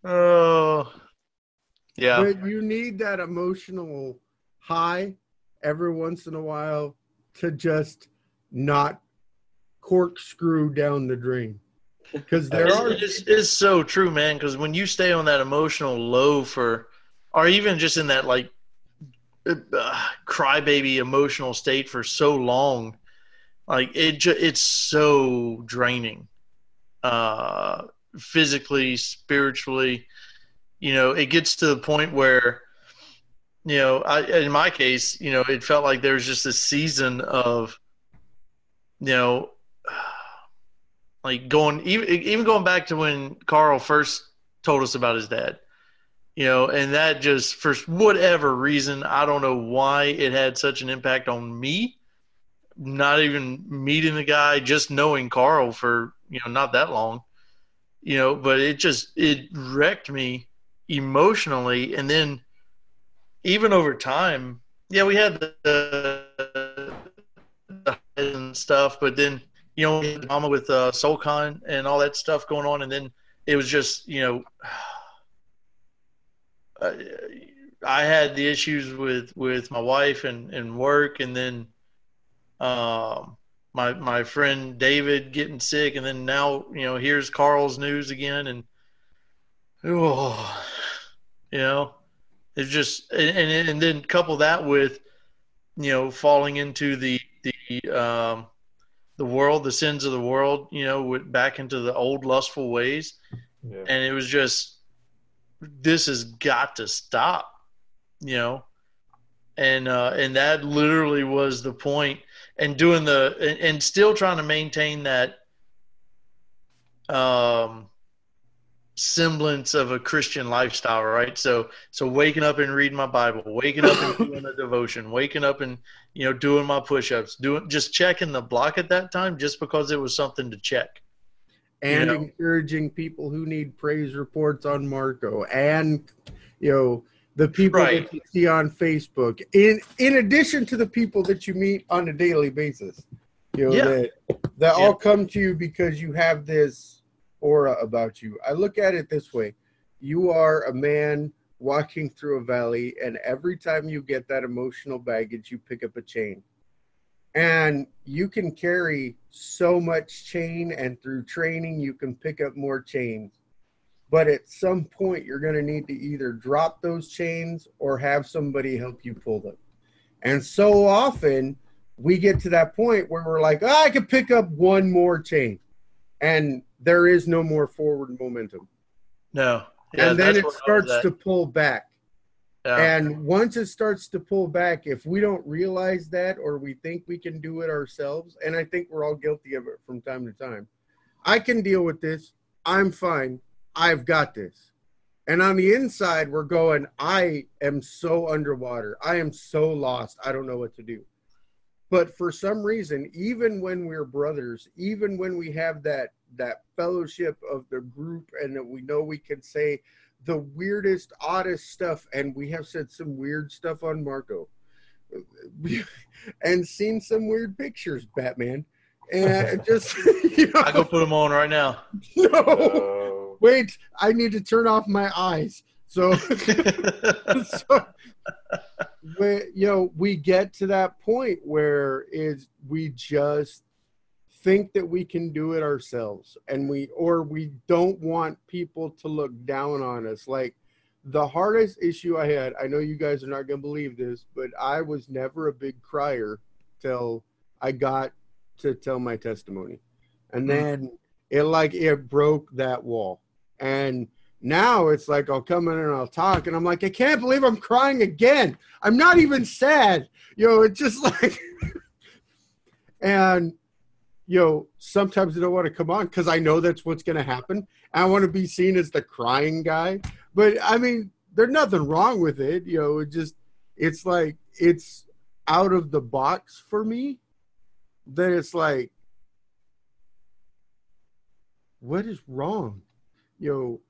Oh, yeah. But you need that emotional high every once in a while to just not corkscrew down the drain. Because there It's, are it's, it's so true, man. Because when you stay on that emotional low for, or even just in that like uh, crybaby emotional state for so long, like it, ju- it's so draining, uh, physically, spiritually. You know, it gets to the point where, you know, I in my case, you know, it felt like there was just a season of, you know like going even even going back to when Carl first told us about his dad, you know, and that just for whatever reason, I don't know why it had such an impact on me. Not even meeting the guy, just knowing Carl for you know not that long, you know, but it just it wrecked me, emotionally, and then even over time, yeah, we had the, the, the and stuff, but then you know, drama with uh, SoulCon and all that stuff going on, and then it was just you know, uh, I had the issues with with my wife and and work, and then um, my my friend David getting sick, and then now you know here's Carl's news again, and oh, you know, it's just and and, and then couple that with you know falling into the the um, the world, the sins of the world, you know, went back into the old lustful ways, Yeah. and it was just this has got to stop, you know, and uh, and that literally was the point, and doing the and, and still trying to maintain that um semblance of a Christian lifestyle, right? So so waking up and reading my Bible, waking up and doing a devotion, waking up and you know doing my push-ups, doing just checking the block at that time just because it was something to check. and know. encouraging people who need praise reports on Marco and you know the people Right. that you see on Facebook in in addition to the people that you meet on a daily basis you know Yeah. that that Yeah. all come to you because you have this aura about you. I look at it this way. You are a man walking through a valley and every time you get that emotional baggage you pick up a chain. And you can carry so much chain and through training you can pick up more chains. But at some point you're going to need to either drop those chains or have somebody help you pull them. And so often we get to that point where we're like oh, i could pick up one more chain. And there is no more forward momentum No. Yeah, and then it what I was starts to pull back Yeah. and once it starts to pull back, if we don't realize that or we think we can do it ourselves, and I think we're all guilty of it from time to time, I can deal with this. I'm fine. I've got this. And on the inside, we're going, I am so underwater. I am so lost. I don't know what to do. But for some reason, even when we're brothers, even when we have that that fellowship of the group and that we know we can say the weirdest, oddest stuff, and we have said some weird stuff on Marco, and seen some weird pictures, Batman, and just you know, I go put them on right now. no, wait, I need to turn off my eyes. So, so we, you know, we get to that point where is we just think that we can do it ourselves. And we or we don't want people to look down on us. Like the hardest issue i had i know you guys are not going to believe this but i was never a big crier till i got to tell my testimony. And mm-hmm. then it like it broke that wall. And now it's like i'll come in and i'll talk and i'm like i can't believe i'm crying again. I'm not even sad. You know it's just like and you know, sometimes I don't want to come on because I know that's what's going to happen. I want to be seen as the crying guy. But I mean, there's nothing wrong with it. You know, it just, it's like, it's out of the box for me. That it's like, what is wrong? You know,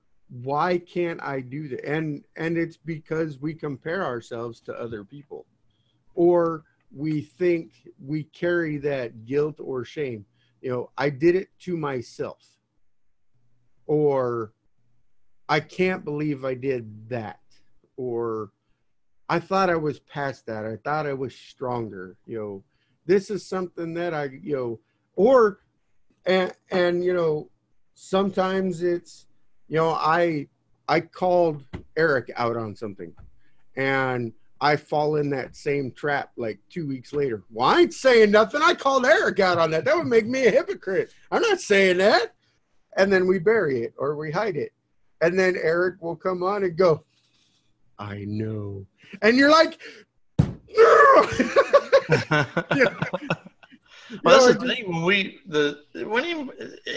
why can't I do that? And and it's because we compare ourselves to other people, or we think we carry that guilt or shame. You know, I did it to myself, or I can't believe I did that, or I thought I was past that. I thought I was stronger. You know, this is something that I, you know, or and and you know, sometimes it's, you know, I I called Eric out on something, and I fall in that same trap like two weeks later. Well, I ain't saying nothing. I called Eric out on that. That would make me a hypocrite. I'm not saying that. And then we bury it or we hide it. And then Eric will come on and go, I know. And you're like, Well, that's the thing when we the when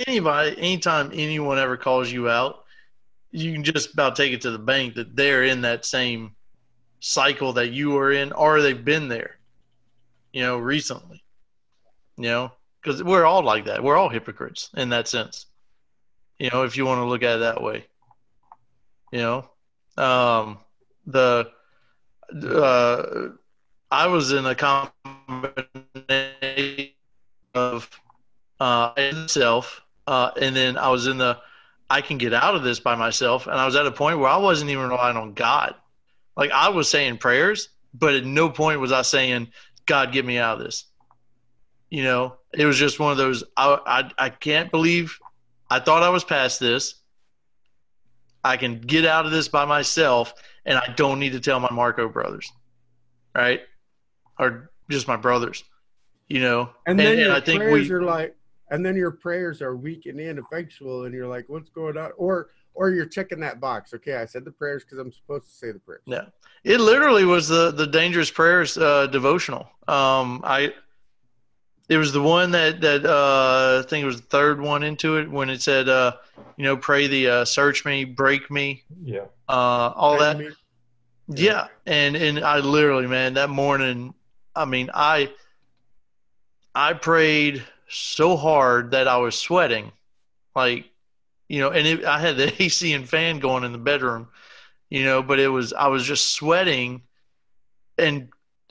anybody anytime anyone ever calls you out, you can just about take it to the bank that they're in that same cycle that you are in, or they've been there, you know, recently. You know, because we're all like that. We're all hypocrites in that sense. You know, if you want to look at it that way. You know, Um, the uh, I was in a combination of uh, itself, uh, and then I was in the I can get out of this by myself, and I was at a point where I wasn't even relying on God. Like I was saying prayers, but at no point was I saying, "God, get me out of this." You know, it was just one of those. I I, I can't believe I thought I was past this. I can get out of this by myself, and I don't need to tell my Marco brothers, right? Or just my brothers, you know. And then and your I think prayers we- are like, and then your prayers are weak and ineffectual, and you're like, what's going on? Or or you're checking that box. Okay, I said the prayers because I'm supposed to say the prayers. Yeah, it literally was the the dangerous prayers uh, devotional. Um, I it was the one that that uh, I think it was the third one into it when it said, uh, you know, pray the uh, search me, break me, Yeah. uh, all that. Enemy. Yeah, and and I literally, man, that morning, I mean, I I prayed so hard that I was sweating, like, you know, and it, I had the AC and fan going in the bedroom, you know, but it was I was just sweating, and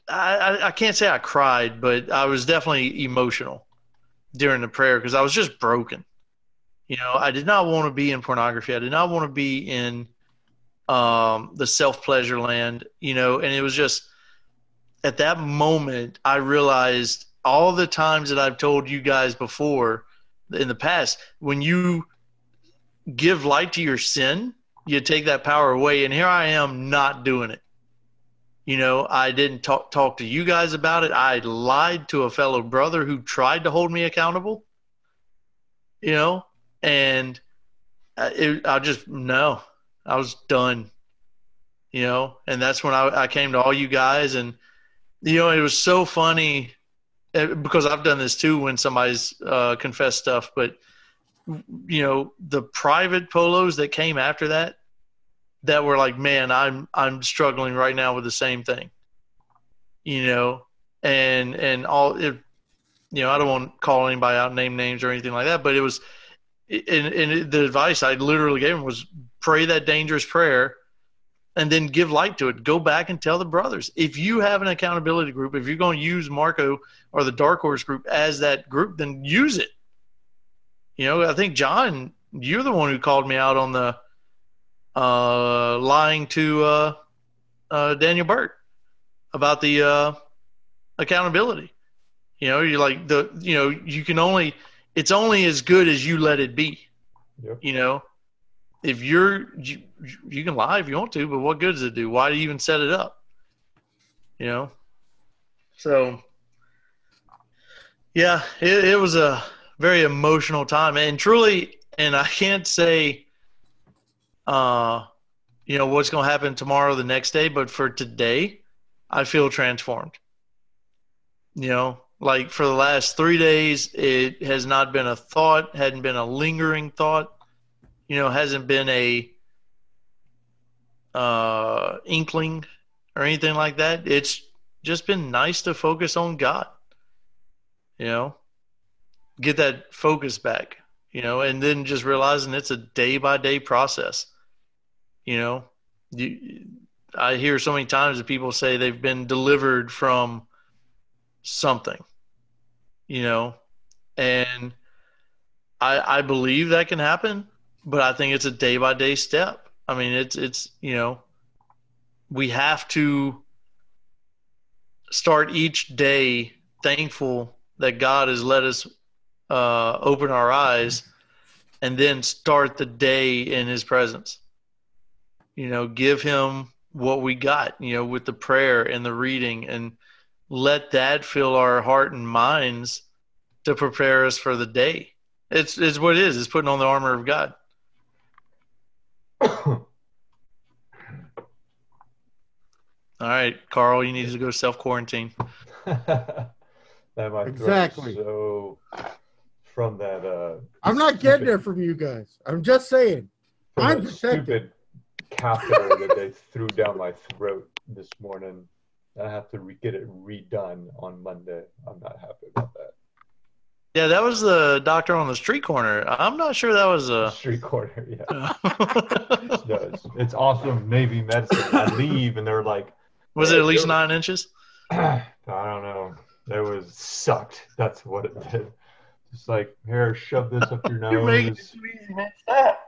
I I, can't say I cried, but I was definitely emotional during the prayer because I was just broken. You know, I did not want to be in pornography. I did not want to be in um, the self pleasure land, you know, and it was just at that moment I realized all the times that I've told you guys before in the past, when you give light to your sin, you take that power away. And here I am not doing it. You know, I didn't talk talk to you guys about it. I lied to a fellow brother who tried to hold me accountable. You know, and I- it, I just no, I was done. You know, and that's when I, I came to all you guys, and you know, it was so funny uh, because I've done this too when somebody's uh, confessed stuff, but you know, the private polos that came after that, that were like, man, I'm I'm struggling right now with the same thing. You know, and and all it, you know, I don't want to call anybody out, name names or anything like that, but it was, and, and the advice I literally gave him was pray that dangerous prayer and then give light to it. Go back and tell the brothers. If you have an accountability group, if you're going to use Marco or the Dark Horse group as that group, then use it. You know, I think John, you're the one who called me out on the uh, lying to uh, uh, Daniel Burt about the uh, accountability. You know, you're like the you know you can only it's only as good as you let it be. Yep. You know, if you're you, you can lie if you want to, but what good does it do? Why do you even set it up? You know. So, yeah, it, it was a very emotional time, and truly, and I can't say, uh, you know, what's going to happen tomorrow, the next day, but for today, I feel transformed. You know, like for the last three days, it has not been a thought, hadn't been a lingering thought you know, hasn't been a uh, inkling or anything like that. It's just been nice to focus on God. You know, get that focus back. You know, and then just realizing it's a day by day process. You know, you, I hear so many times that people say they've been delivered from something. You know, and I I believe that can happen but I think it's a day by day step. I mean, it's it's you know, we have to start each day thankful that God has let us uh, open our eyes, and then start the day in His presence. You know, give Him what we got. You know, with the prayer and the reading, and let that fill our heart and minds to prepare us for the day. It's it's what it is. It's putting on the armor of God. All right, Carl, you need to go self quarantine. that my throat is Exactly. So from that uh I'm not getting there from you guys. I'm just saying. I'm that protected. stupid catheter that they threw down my throat this morning. I have to re- get it redone on Monday. I'm not happy about that. Yeah, that was the doctor on the street corner. I'm not sure that was a. Street corner, yeah. No, it's, it's awesome Navy medicine. I leave and they're like, was it at least nine inches? I don't know. It was sucked. That's what it did. Just like here, shove this up your nose. You're making it nose. too easy, man. Stop.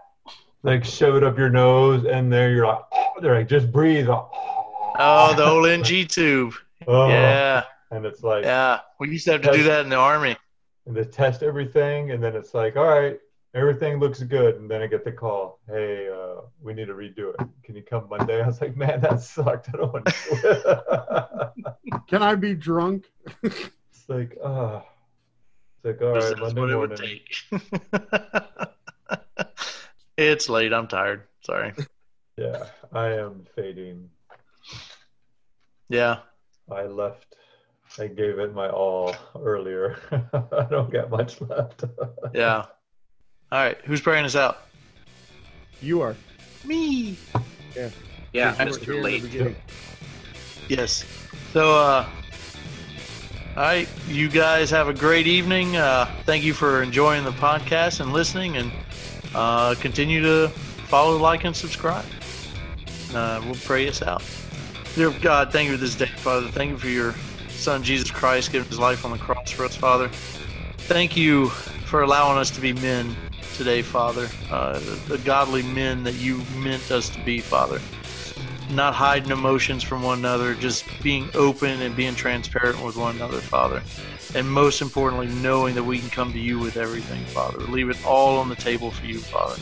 Like shove it up your nose, and there you're like, they're like, just breathe. Oh, the old NG tube. Oh. Yeah, And it's like, yeah. We used to have to do that in the army. and they test everything, and then it's like, all right, everything looks good, and then I get the call, hey, uh, we need to redo it. Can you come Monday? I was like, man, that sucked. I don't want to do it. Can I be drunk? it's like, uh, it's like, all Because Monday what it would morning. take. it's late. I'm tired. Sorry. Yeah, I am fading. Yeah. I left. I gave it my all earlier. I don't get much left. Yeah. All right. Who's praying us out? You are. Me. Yeah, Yeah. weren't Mr. here in the Late. beginning. Yes. So, uh, all right, you guys have a great evening. Uh, thank you for enjoying the podcast and listening, and uh, continue to follow, like, and subscribe. Uh, we'll pray us out. Dear God, thank you for this day, Father. Thank you for your Son, Jesus Christ, giving his life on the cross for us, Father. Thank you for allowing us to be men today, Father. Uh, the, the godly men that you meant us to be, Father not hiding emotions from one another, just being open and being transparent with one another, Father. And most importantly, knowing that we can come to you with everything, Father. Leave it all on the table for you, Father.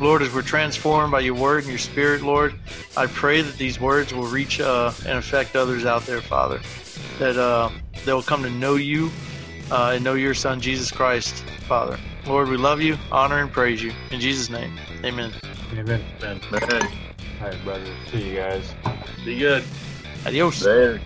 Lord, as we're transformed by your word and your spirit, Lord, I pray that these words will reach uh, and affect others out there, Father. That uh, they'll come to know you uh, and know your Son, Jesus Christ, Father. Lord, we love you, honor, and praise you. In Jesus' name, amen. Amen. Man, All right, brother. See you guys. be good. Adios. There.